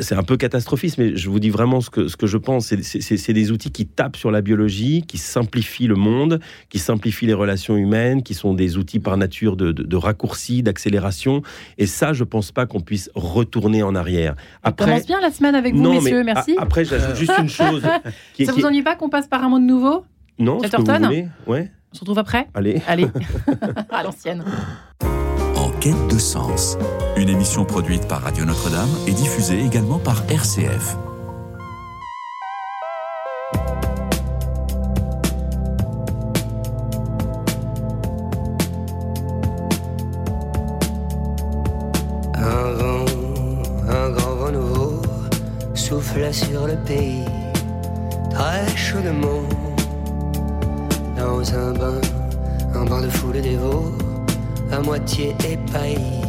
c'est un peu catastrophiste, mais je vous dis vraiment ce que, ce que je pense. C'est des outils qui tapent sur la biologie, qui simplifient le monde, qui simplifient les relations humaines, qui sont des outils par nature de, de, raccourci, d'accélération. Et ça, je pense pas qu'on puisse retourner en arrière. Après, On commence bien la semaine avec vous, messieurs. Merci. après, j'ajoute juste une chose. ça vous ennuie pas qu'on passe par un monde nouveau? Non, ce que vous voulez. Ouais. On se retrouve après? Allez. Allez. à l'ancienne. De sens. Une émission produite par Radio Notre-Dame et diffusée également par RCF. Un vent, un grand vent nouveau souffle sur le pays, très chaudement, à moitié épaillis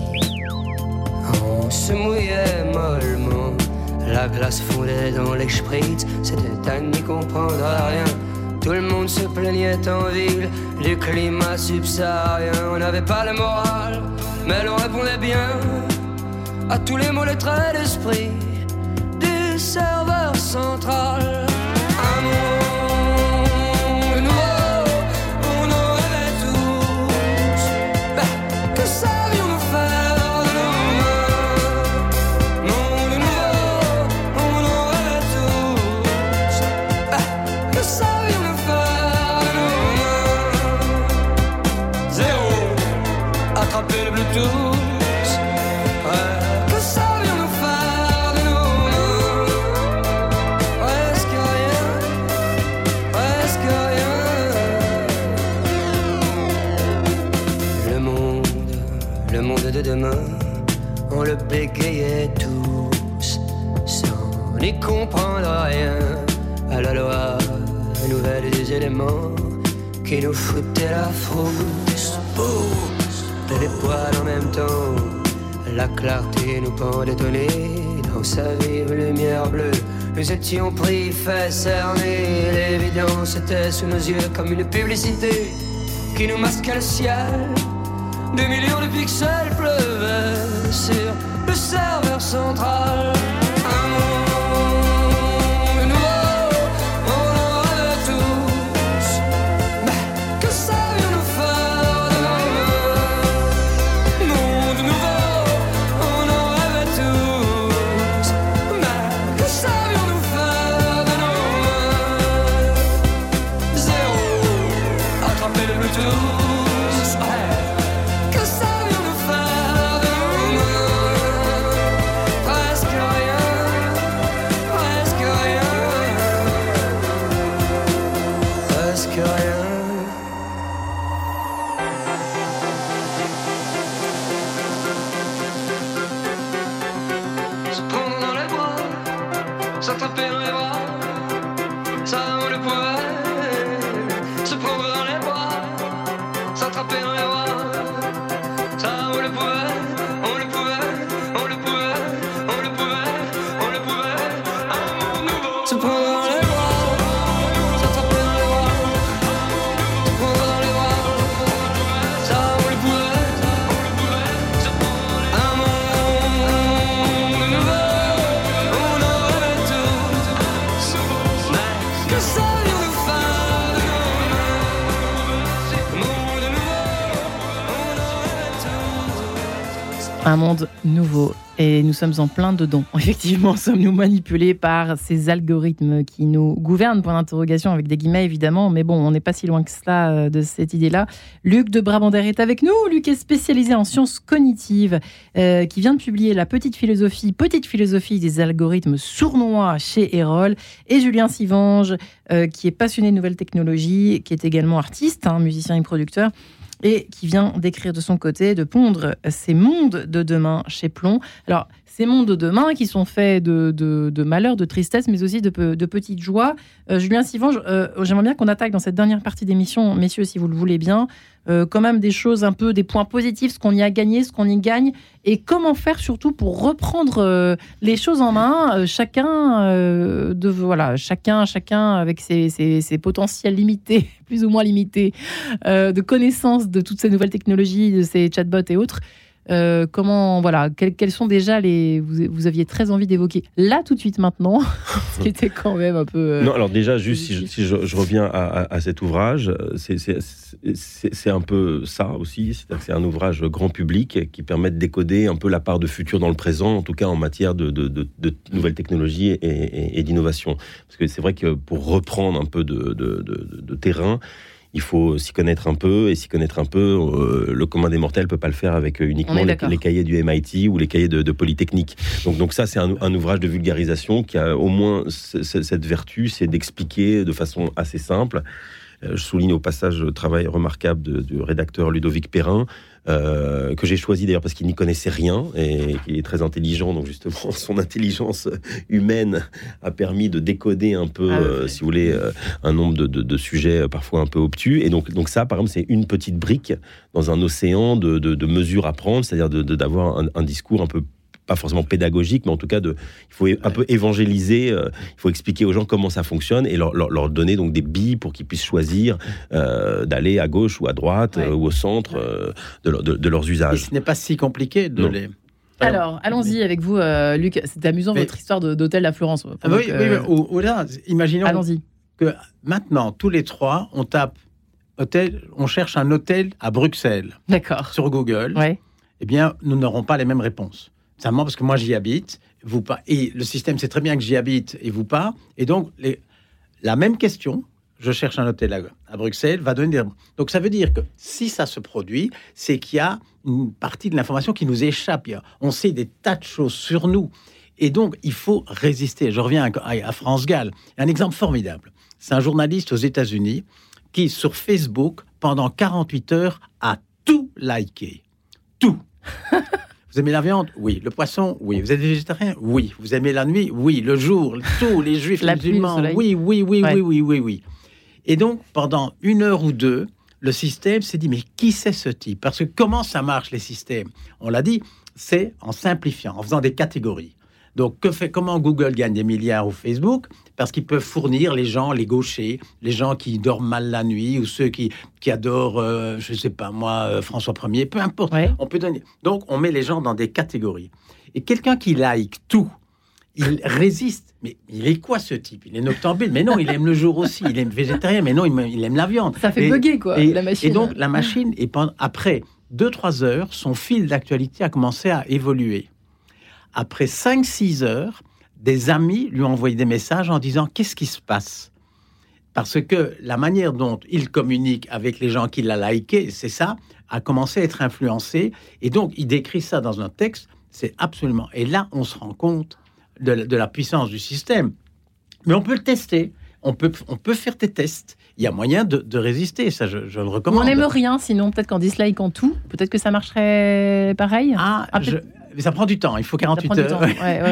on se mouillait mollement. La glace fondait dans les spritz, c'était à n'y comprendre rien. Tout le monde se plaignait en ville du climat subsaharien. On n'avait pas le moral, mais l'on répondait bien à tous les mots, les traits d'esprit du serveur central. N'y comprendre rien à la loi nouvelle des éléments qui nous foutaient la frousse. Et les poils en même temps, la clarté nous pendait dans sa vive lumière bleue. Nous étions pris, fait cerner, l'évidence était sous nos yeux comme une publicité qui nous masquait le ciel. Des millions de pixels pleuvaient sur le serveur central. Un monde nouveau. Et nous sommes en plein dedans. Effectivement, sommes-nous manipulés par ces algorithmes qui nous gouvernent, point d'interrogation, avec des guillemets évidemment, mais bon, on n'est pas si loin que cela euh, de cette idée-là. Luc de Brabander est avec nous. Luc est spécialisé en sciences cognitives, euh, qui vient de publier La petite philosophie, petite philosophie des algorithmes sournois chez Erol. Et Julien Sivange, euh, qui est passionné de nouvelles technologies, qui est également artiste, hein, musicien et producteur et qui vient d'écrire de son côté, de pondre ces mondes de demain chez Plomb. Ces mondes de demain qui sont faits de, de, malheur, de tristesse, mais aussi de, de petites joies. Euh, Julien Sivan, euh, j'aimerais bien qu'on attaque dans cette dernière partie d'émission, messieurs, si vous le voulez bien, euh, quand même des choses un peu, des points positifs, ce qu'on y a gagné, ce qu'on y gagne, et comment faire surtout pour reprendre les choses en main, chacun de voilà, chacun, chacun avec ses, potentiels limités, plus ou moins limités, de connaissances de toutes ces nouvelles technologies, de ces chatbots et autres. Euh, comment, voilà, quels, sont déjà les. Vous, aviez très envie d'évoquer là tout de suite maintenant, ce qui était quand même un peu. Euh, non, alors déjà, juste si je, reviens à, cet ouvrage, c'est un peu ça aussi. C'est un ouvrage grand public qui permet de décoder un peu la part de futur dans le présent, en tout cas en matière de, nouvelles technologies et, et d'innovation. Parce que c'est vrai que pour reprendre un peu de terrain, il faut s'y connaître un peu, et s'y connaître un peu, euh, le commun des mortels peut pas le faire avec euh, uniquement les, cahiers du MIT ou les cahiers de, Polytechnique. Donc, donc ça, c'est un, ouvrage de vulgarisation qui a au moins cette vertu, c'est d'expliquer de façon assez simple. Euh, je souligne au passage le travail remarquable du rédacteur Ludovic Perrin, euh, que j'ai choisi d'ailleurs parce qu'il n'y connaissait rien et qu'il est très intelligent. Donc justement, son intelligence humaine a permis de décoder un peu, ah euh, si vous voulez, euh, un nombre de, sujets parfois un peu obtus. Et donc, donc ça, par exemple, c'est une petite brique dans un océan de, mesures à prendre, c'est-à-dire d'avoir un, un, discours un peu pas forcément pédagogique, mais en tout cas, de, il faut un peu évangéliser, euh, il faut expliquer aux gens comment ça fonctionne et leur, leur, donner donc des billes pour qu'ils puissent choisir euh, d'aller à gauche ou à droite euh, ou au centre de, de, leurs usages. Et ce n'est pas si compliqué de les... Alors, allons-y avec vous, Luc. C'est amusant votre histoire d'hôtel à Florence. Ah oui, oui, là, imaginons que maintenant, tous les trois, on tape hôtel, on cherche un hôtel à Bruxelles. D'accord. Sur Google. Ouais. Eh bien, nous n'aurons pas les mêmes réponses. Simplement parce que moi j'y habite, vous pas. Et le système sait très bien que j'y habite et vous pas. Et donc, la même question, je cherche un hôtel à, Bruxelles, va donner. Donc ça veut dire que si ça se produit, c'est qu'il y a une partie de l'information qui nous échappe. On sait des tas de choses sur nous. Et donc, il faut résister. Je reviens à, France Gall. Un exemple formidable. C'est un journaliste aux États-Unis qui, sur Facebook, pendant 48 heures, a tout liké. Tout. Vous aimez la viande? Oui. Le poisson? Oui. Vous êtes végétarien? Oui. Vous aimez la nuit? Oui. Le jour, tous les juifs la musulmans? Oui, oui, oui, oui, oui, oui, oui. Et donc, pendant une heure ou deux, le système s'est dit, mais qui c'est ce type? Parce que comment ça marche, les systèmes? On l'a dit, c'est en simplifiant, en faisant des catégories. Donc, que fait, comment Google gagne des milliards ou Facebook? Parce qu'ils peuvent fournir les gens, les gauchers, les gens qui dorment mal la nuit ou ceux qui, qui adorent, euh, je ne sais pas moi, euh, François Ier, peu importe. On peut donner. Donc, on met les gens dans des catégories. Et quelqu'un qui like tout, il résiste. Mais il est quoi ce type? Il est noctambule, mais non, il aime le jour aussi. Il aime végétarien, mais non, il, aime la viande. Ça fait bugger, quoi, et, la machine. Et donc, la machine, et après 2-3 heures, son fil d'actualité a commencé à évoluer après 5-6 heures, des amis lui ont envoyé des messages en disant Qu'est-ce qui se passe? Parce que la manière dont il communique avec les gens qui l'a liké, c'est ça, a commencé à être influencé. Et donc, il décrit ça dans un texte. C'est absolument. Et là, on se rend compte de, la puissance du système. Mais on peut le tester. On peut, on peut faire des tests. Il y a moyen de, résister. Ça, je, le recommande. On n'aime rien, sinon peut-être qu'en en tout, peut-être que ça marcherait pareil? Ah, ah mais ça prend du temps, il faut 48 heures.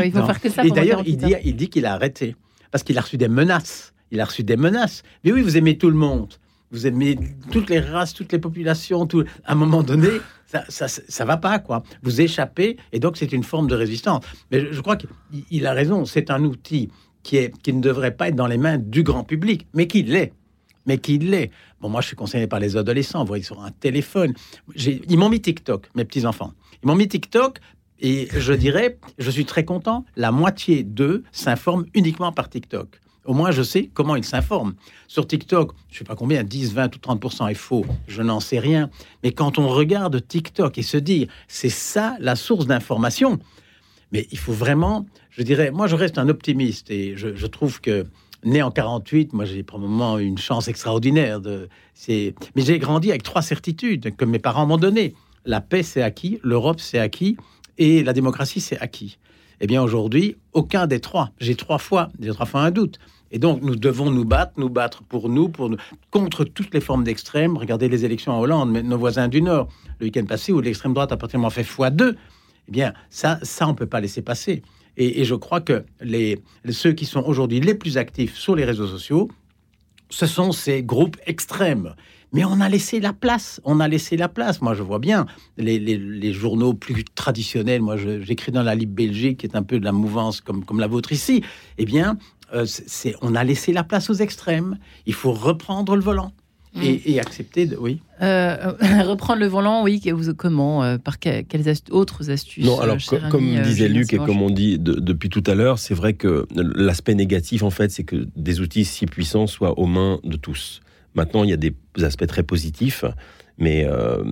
il faut faire que ça. Et d'ailleurs, il dit, il dit qu'il a arrêté parce qu'il a reçu des menaces. Il a reçu des menaces. Mais oui, vous aimez tout le monde. Vous aimez toutes les races, toutes les populations. Tout... À un moment donné, ça, ça, ça, va pas, quoi. Vous échappez, et donc c'est une forme de résistance. Mais je, crois qu'il a raison. C'est un outil qui, est, qui ne devrait pas être dans les mains du grand public, mais qui l'est mais qui l'est. Bon, moi, je suis concerné par les adolescents. Vous voyez, sur un téléphone. Ils m'ont mis TikTok, mes petits-enfants. Ils m'ont mis TikTok et je dirais, je suis très content, la moitié d'eux s'informent uniquement par TikTok. Au moins, je sais comment ils s'informent. Sur TikTok, je ne sais pas combien, 10, 20 ou 30 est faux, je n'en sais rien. Mais quand on regarde TikTok et se dit, c'est ça la source d'information, mais il faut vraiment, je dirais, moi je reste un optimiste et je, trouve que né en 48, moi j'ai probablement une chance extraordinaire. De, mais j'ai grandi avec trois certitudes que mes parents m'ont données. La paix, c'est acquis, l'Europe, c'est acquis, et la démocratie, c'est acquis. Eh bien, aujourd'hui, aucun des trois. J'ai trois fois, j'ai trois fois un doute. Et donc, nous devons nous battre, nous battre pour nous, pour nous, contre toutes les formes d'extrême. Regardez les élections en Hollande, nos voisins du Nord, le week-end passé, où l'extrême droite a pratiquement fait x2. Eh bien, ça, ça, on ne peut pas laisser passer. Et, et, je crois que les, ceux qui sont aujourd'hui les plus actifs sur les réseaux sociaux, ce sont ces groupes extrêmes mais on a laissé la place. On a laissé la place. Moi, je vois bien les, journaux plus traditionnels. Moi, j'écris dans la Libre Belgique, qui est un peu de la mouvance comme, comme la vôtre ici. Eh bien, euh, c'est, on a laissé la place aux extrêmes. Il faut reprendre le volant. et, accepter de. Oui. Euh, reprendre le volant, oui. Comment euh, Par quelles autres astuces Non, alors comme disait Luc et comme on dit depuis tout à l'heure, c'est vrai que l'aspect négatif, en fait, c'est que des outils si puissants soient aux mains de tous. Maintenant, il y a des aspects très positifs mais euh,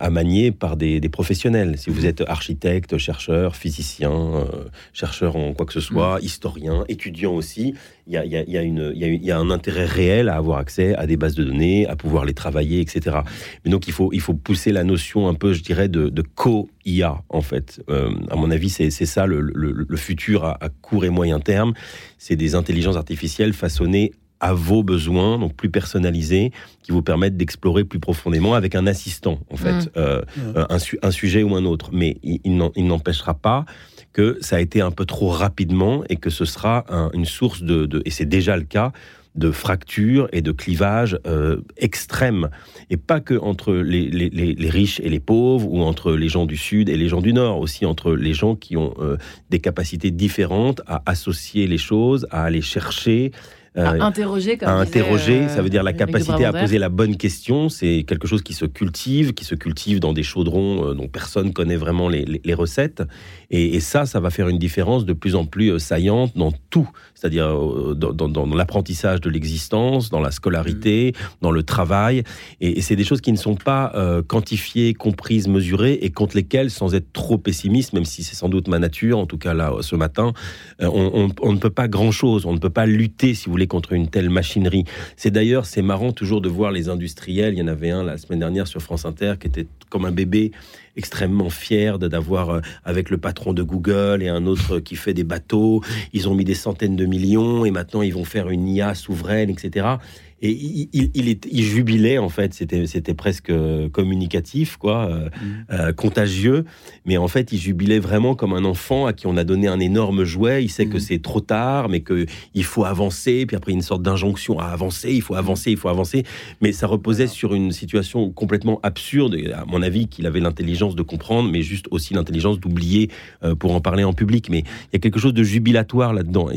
à manier par des, professionnels. Si vous êtes architecte, chercheur, physicien, euh, chercheur en quoi que ce soit, mm. historien, étudiant aussi, il y a, y, a, y, a y a, un intérêt réel à avoir accès à des bases de données, à pouvoir les travailler, etc. Mais donc il faut, il faut pousser la notion un peu, je dirais, de, co-IA, en fait. Euh, à mon avis, c'est ça le, le, futur à, à court et moyen terme. C'est des intelligences artificielles façonnées à vos besoins, donc plus personnalisés, qui vous permettent d'explorer plus profondément avec un assistant, en fait, mmh. Euh, mmh. Un, un, sujet ou un autre. Mais il, n'empêchera pas que ça a été un peu trop rapidement et que ce sera une source de, et c'est déjà le cas, de fractures et de clivages euh, extrêmes. Et pas que entre les, les, riches et les pauvres, ou entre les gens du Sud et les gens du Nord, aussi entre les gens qui ont euh, des capacités différentes à associer les choses, à aller chercher, à euh, interroger, à interroger, ça veut dire la euh, capacité à poser la bonne question. C'est quelque chose qui se cultive, qui se cultive dans des chaudrons euh, dont personne connaît vraiment les, recettes. Et, ça, ça va faire une différence de plus en plus saillante dans tout, c'est-à-dire dans, l'apprentissage de l'existence, dans la scolarité, mm. dans le travail. Et, c'est des choses qui ne sont pas quantifiées, comprises, mesurées, et contre lesquelles, sans être trop pessimiste, même si c'est sans doute ma nature, en tout cas là ce matin, on, on ne peut pas grand-chose, on ne peut pas lutter, si vous voulez contre une telle machinerie. C'est d'ailleurs, c'est marrant toujours de voir les industriels. Il y en avait un la semaine dernière sur France Inter qui était comme un bébé extrêmement fier d'avoir euh, avec le patron de Google et un autre qui fait des bateaux. Ils ont mis des centaines de millions et maintenant ils vont faire une IA souveraine, etc et il, il, est, il, jubilait en fait. C'était, c'était presque euh, communicatif, quoi, euh, mm. euh, contagieux. Mais en fait, il jubilait vraiment comme un enfant à qui on a donné un énorme jouet. Il sait que mm. c'est trop tard, mais que il faut avancer. Puis après, une sorte d'injonction à avancer. Il faut avancer, il faut avancer. Mais ça reposait sur une situation complètement absurde. À mon avis, qu'il avait l'intelligence de comprendre, mais juste aussi l'intelligence d'oublier pour en parler en public. Mais il y a quelque chose de jubilatoire là-dedans.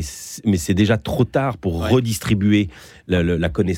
mais c'est déjà trop tard pour redistribuer la, connaissance.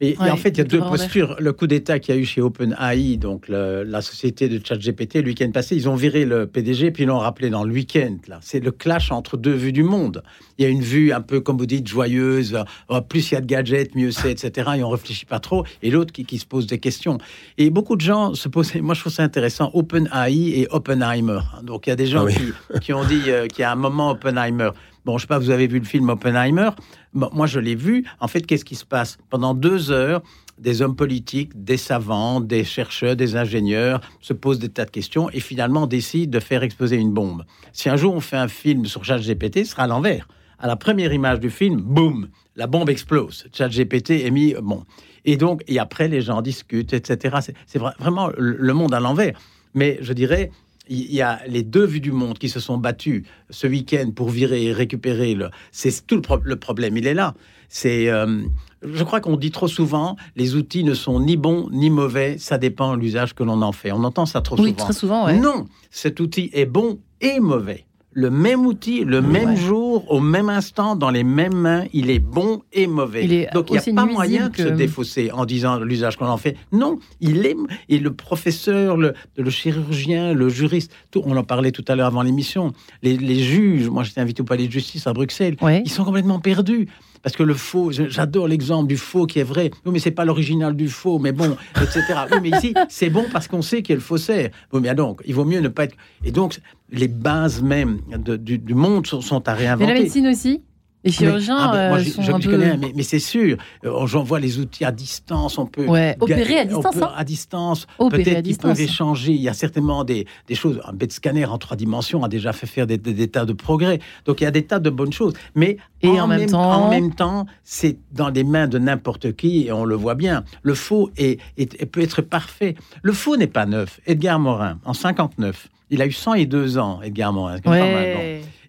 Et, en fait, il y a deux postures. Le coup d'État qu'il y a eu chez OpenAI, donc la société de ChatGPT, le week-end passé, ils ont viré le PDG, puis ils l'ont rappelé dans le week-end. Là, c'est le clash entre deux vues du monde. Il y a une vue un peu, comme vous dites, joyeuse. Oh, plus il y a de gadgets, mieux c'est, etc. Et on réfléchit pas trop. Et l'autre qui, se pose des questions. Et beaucoup de gens se posent. Moi, je trouve ça intéressant. OpenAI et Oppenheimer. Donc, il y a des gens ah qui, ont dit euh, qu'il y a un moment Oppenheimer. Bon, je sais pas, vous avez vu le film Oppenheimer? Moi, je l'ai vu. En fait, qu'est-ce qui se passe? Pendant deux heures, des hommes politiques, des savants, des chercheurs, des ingénieurs se posent des tas de questions et finalement décident de faire exploser une bombe. Si un jour on fait un film sur ChatGPT, ce sera à l'envers. À la première image du film, boum, la bombe explose. ChatGPT est mis bon. Et donc, et après, les gens discutent, etc. C'est vraiment le monde à l'envers. Mais je dirais, il y a les deux vues du monde qui se sont battues ce week-end pour virer et récupérer. Le, c'est tout le, problème, il est là. C'est, euh, je crois qu'on dit trop souvent, les outils ne sont ni bons ni mauvais, ça dépend de l'usage que l'on en fait. On entend ça trop oui, souvent. Très souvent, Non, cet outil est bon et mauvais le même outil, le même jour, au même instant, dans les mêmes mains, il est bon et mauvais. Donc il n'y a pas moyen de se défausser en disant l'usage qu'on en fait. Non, il est. Et le professeur, le, le chirurgien, le juriste, tout, on en parlait tout à l'heure avant l'émission, les, juges, moi j'étais invité au palais de justice à Bruxelles, ils sont complètement perdus. Parce que le faux, j'adore l'exemple du faux qui est vrai. Oui, mais c'est pas l'original du faux, mais bon, etc. Oui, mais ici, c'est bon parce qu'on sait qu'il y a le faussaire. Oui, mais donc, il vaut mieux ne pas être. Et donc, les bases même du, monde sont, à réinventer. Mais la médecine aussi les chirurgiens, ah, ben, moi, euh, je, connais, mais, c'est sûr. Euh, j'envoie les outils à distance. On peut opérer à distance. Hein. à distance. Peut-être qu'ils peuvent échanger. Il y a certainement des, choses. Un bête scanner en trois dimensions a déjà fait faire des, tas de progrès. Donc il y a des tas de bonnes choses. Mais et en, même, temps, en même temps, c'est dans les mains de n'importe qui et on le voit bien. Le faux est, peut être parfait. Le faux n'est pas neuf. Edgar Morin, en 59, il a eu 102 ans, Edgar Morin.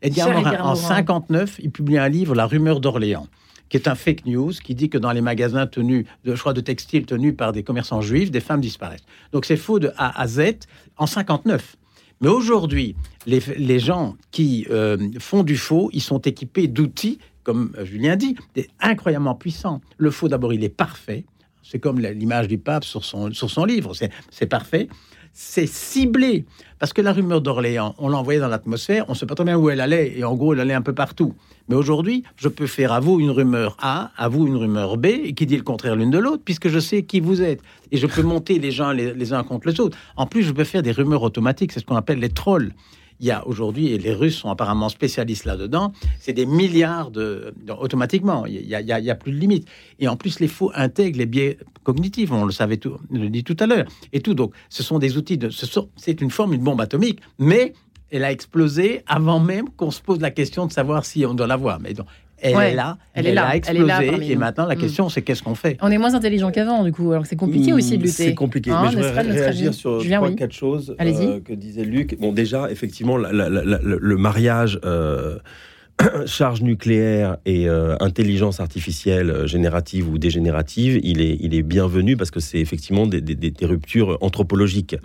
Edgar Morin, en 59, il publie un livre, La rumeur d'Orléans qui est un fake news, qui dit que dans les magasins tenus, de, je de textiles tenus par des commerçants juifs, des femmes disparaissent. Donc c'est faux de A à Z en 59. Mais aujourd'hui, les, gens qui euh, font du faux, ils sont équipés d'outils, comme Julien dit, incroyablement puissants. Le faux, d'abord, il est parfait C'est comme l'image du pape sur son, sur son livre. C'est parfait. C'est ciblé. Parce que la rumeur d'Orléans, on l'a envoyée dans l'atmosphère, on ne sait pas très bien où elle allait, et en gros, elle allait un peu partout. Mais aujourd'hui, je peux faire à vous une rumeur A, à vous une rumeur B, et qui dit le contraire l'une de l'autre, puisque je sais qui vous êtes. Et je peux monter les gens les uns contre les autres. En plus, je peux faire des rumeurs automatiques, c'est ce qu'on appelle les trolls il y a aujourd'hui, et les Russes sont apparemment spécialistes là-dedans, c'est des milliards de, automatiquement, il n'y a, plus de limite. Et en plus, les faux intègrent les biais cognitifs, on le savait tout, on le dit tout à l'heure, et tout. Donc, ce sont des outils de, c'est une forme, une bombe atomique, mais elle a explosé avant même qu'on se pose la question de savoir si on doit l'avoir. Mais donc, elle est là, elle, est là, a explosé, et maintenant la mm. question c'est qu'est-ce qu'on fait? On est moins intelligent qu'avant, du coup, alors c'est compliqué aussi de lutter. C'est compliqué, hein, mais je voudrais réagir sur trois, quatre choses euh, que disait Luc. Bon, déjà, effectivement, le mariage. Euh, charge nucléaire et euh, intelligence artificielle générative ou dégénérative, il est, il est bienvenu parce que c'est effectivement des, des, des, ruptures anthropologiques.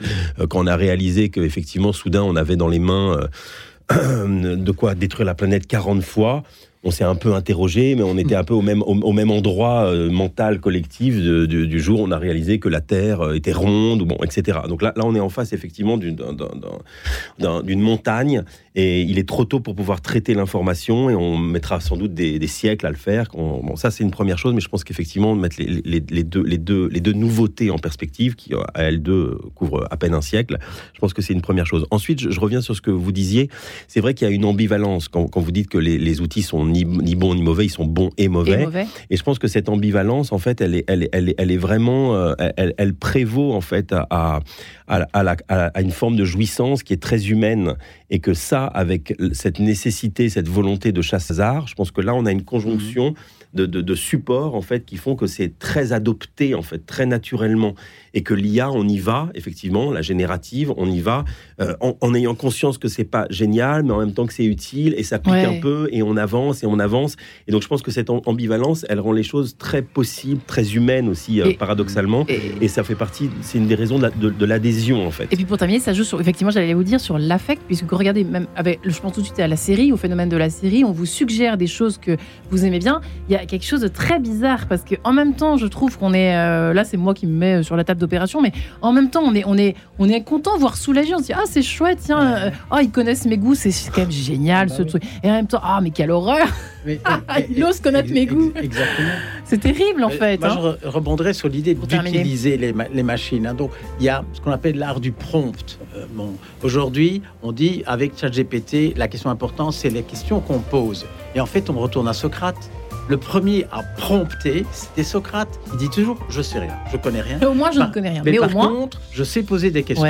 quand on a réalisé qu'effectivement, soudain, on avait dans les mains de quoi détruire la planète 40 fois, on s'est un peu interrogé, mais on était un peu au même, au, même endroit euh, mental collectif du jour où on a réalisé que la Terre euh, était ronde, bon, etc. Donc là, là, on est en face effectivement d'une montagne et il est trop tôt pour pouvoir traiter l'information et on mettra sans doute des, siècles à le faire. bon, ça c'est une première chose, mais je pense qu'effectivement mettre les, deux, les, deux, les deux nouveautés en perspective, qui à elles deux couvrent à peine un siècle, je pense que c'est une première chose. Ensuite, je, reviens sur ce que vous disiez. C'est vrai qu'il y a une ambivalence quand, vous dites que les, outils sont ni, ni, bons ni mauvais, ils sont bons et mauvais. et, je pense que cette ambivalence, en fait, elle est, elle, elle, elle est vraiment, euh, elle, elle, prévaut en fait à, à, à, à, une forme de jouissance qui est très humaine. Et que ça, avec cette nécessité, cette volonté de chasse hasard, je pense que là, on a une conjonction mmh de, de, supports en fait qui font que c'est très adopté en fait très naturellement. Et que l'IA on y va effectivement la générative on y va euh, en, ayant conscience que c'est pas génial mais en même temps que c'est utile et ça pique un peu et on avance et on avance. Et donc je pense que cette ambivalence elle rend les choses très possibles très humaines aussi euh, paradoxalement. et, ça fait partie c'est une des raisons de, l'adhésion en fait. Et puis pour terminer ça joue sur effectivement j'allais vous dire sur l'affect puisque vous regardez même avec je pense tout de suite à la série au phénomène de la série on vous suggère des choses que vous aimez bien. Il y a quelque chose de très bizarre parce que en même temps, je trouve qu'on est euh, là, c'est moi qui me mets sur la table d'opération, mais en même temps, on est on est on est content, voire soulagé. On se dit ah c'est chouette, tiens, euh, oh, ils connaissent mes goûts, c'est quand même génial bah ce truc. Et en même temps, ah mais quelle horreur, ils osent connaître mes goûts. Exactement. C'est terrible en fait. Moi, hein. je rebondrais sur l'idée d'utiliser les, les, machines. Hein. Donc il y a ce qu'on appelle l'art du prompt. Euh, bon, aujourd'hui, on dit avec ChatGPT, la question importante, c'est les questions qu'on pose. Et en fait, on retourne à Socrate le premier à prompter, c'était Socrate. Il dit toujours Je sais rien, je connais rien. Mais au moins, je ne connais rien. Mais, par contre, je sais poser des questions.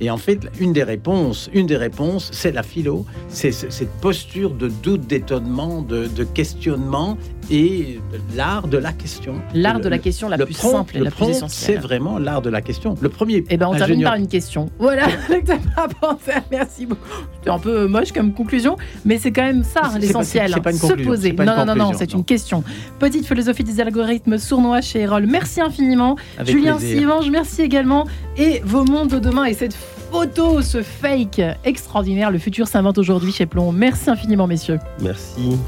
Et en fait, une des réponses, une des réponses, c'est la philo. C'est cette posture de doute, d'étonnement, de, questionnement et l'art de la question. L'art de la question la plus simple et la plus essentielle. C'est vraiment l'art de la question. Le premier. Eh ben, on termine par une question. Voilà, Merci beaucoup. C'était un peu moche comme conclusion, mais c'est quand même ça l'essentiel. Se poser. Non, non, non, non, c'est une question. Petite philosophie des algorithmes sournois chez Erol. Merci infiniment. Julien Sivange, merci également. Et vos mondes de demain et cette photo, ce fake extraordinaire. Le futur s'invente aujourd'hui chez Plomb. Merci infiniment, messieurs. Merci.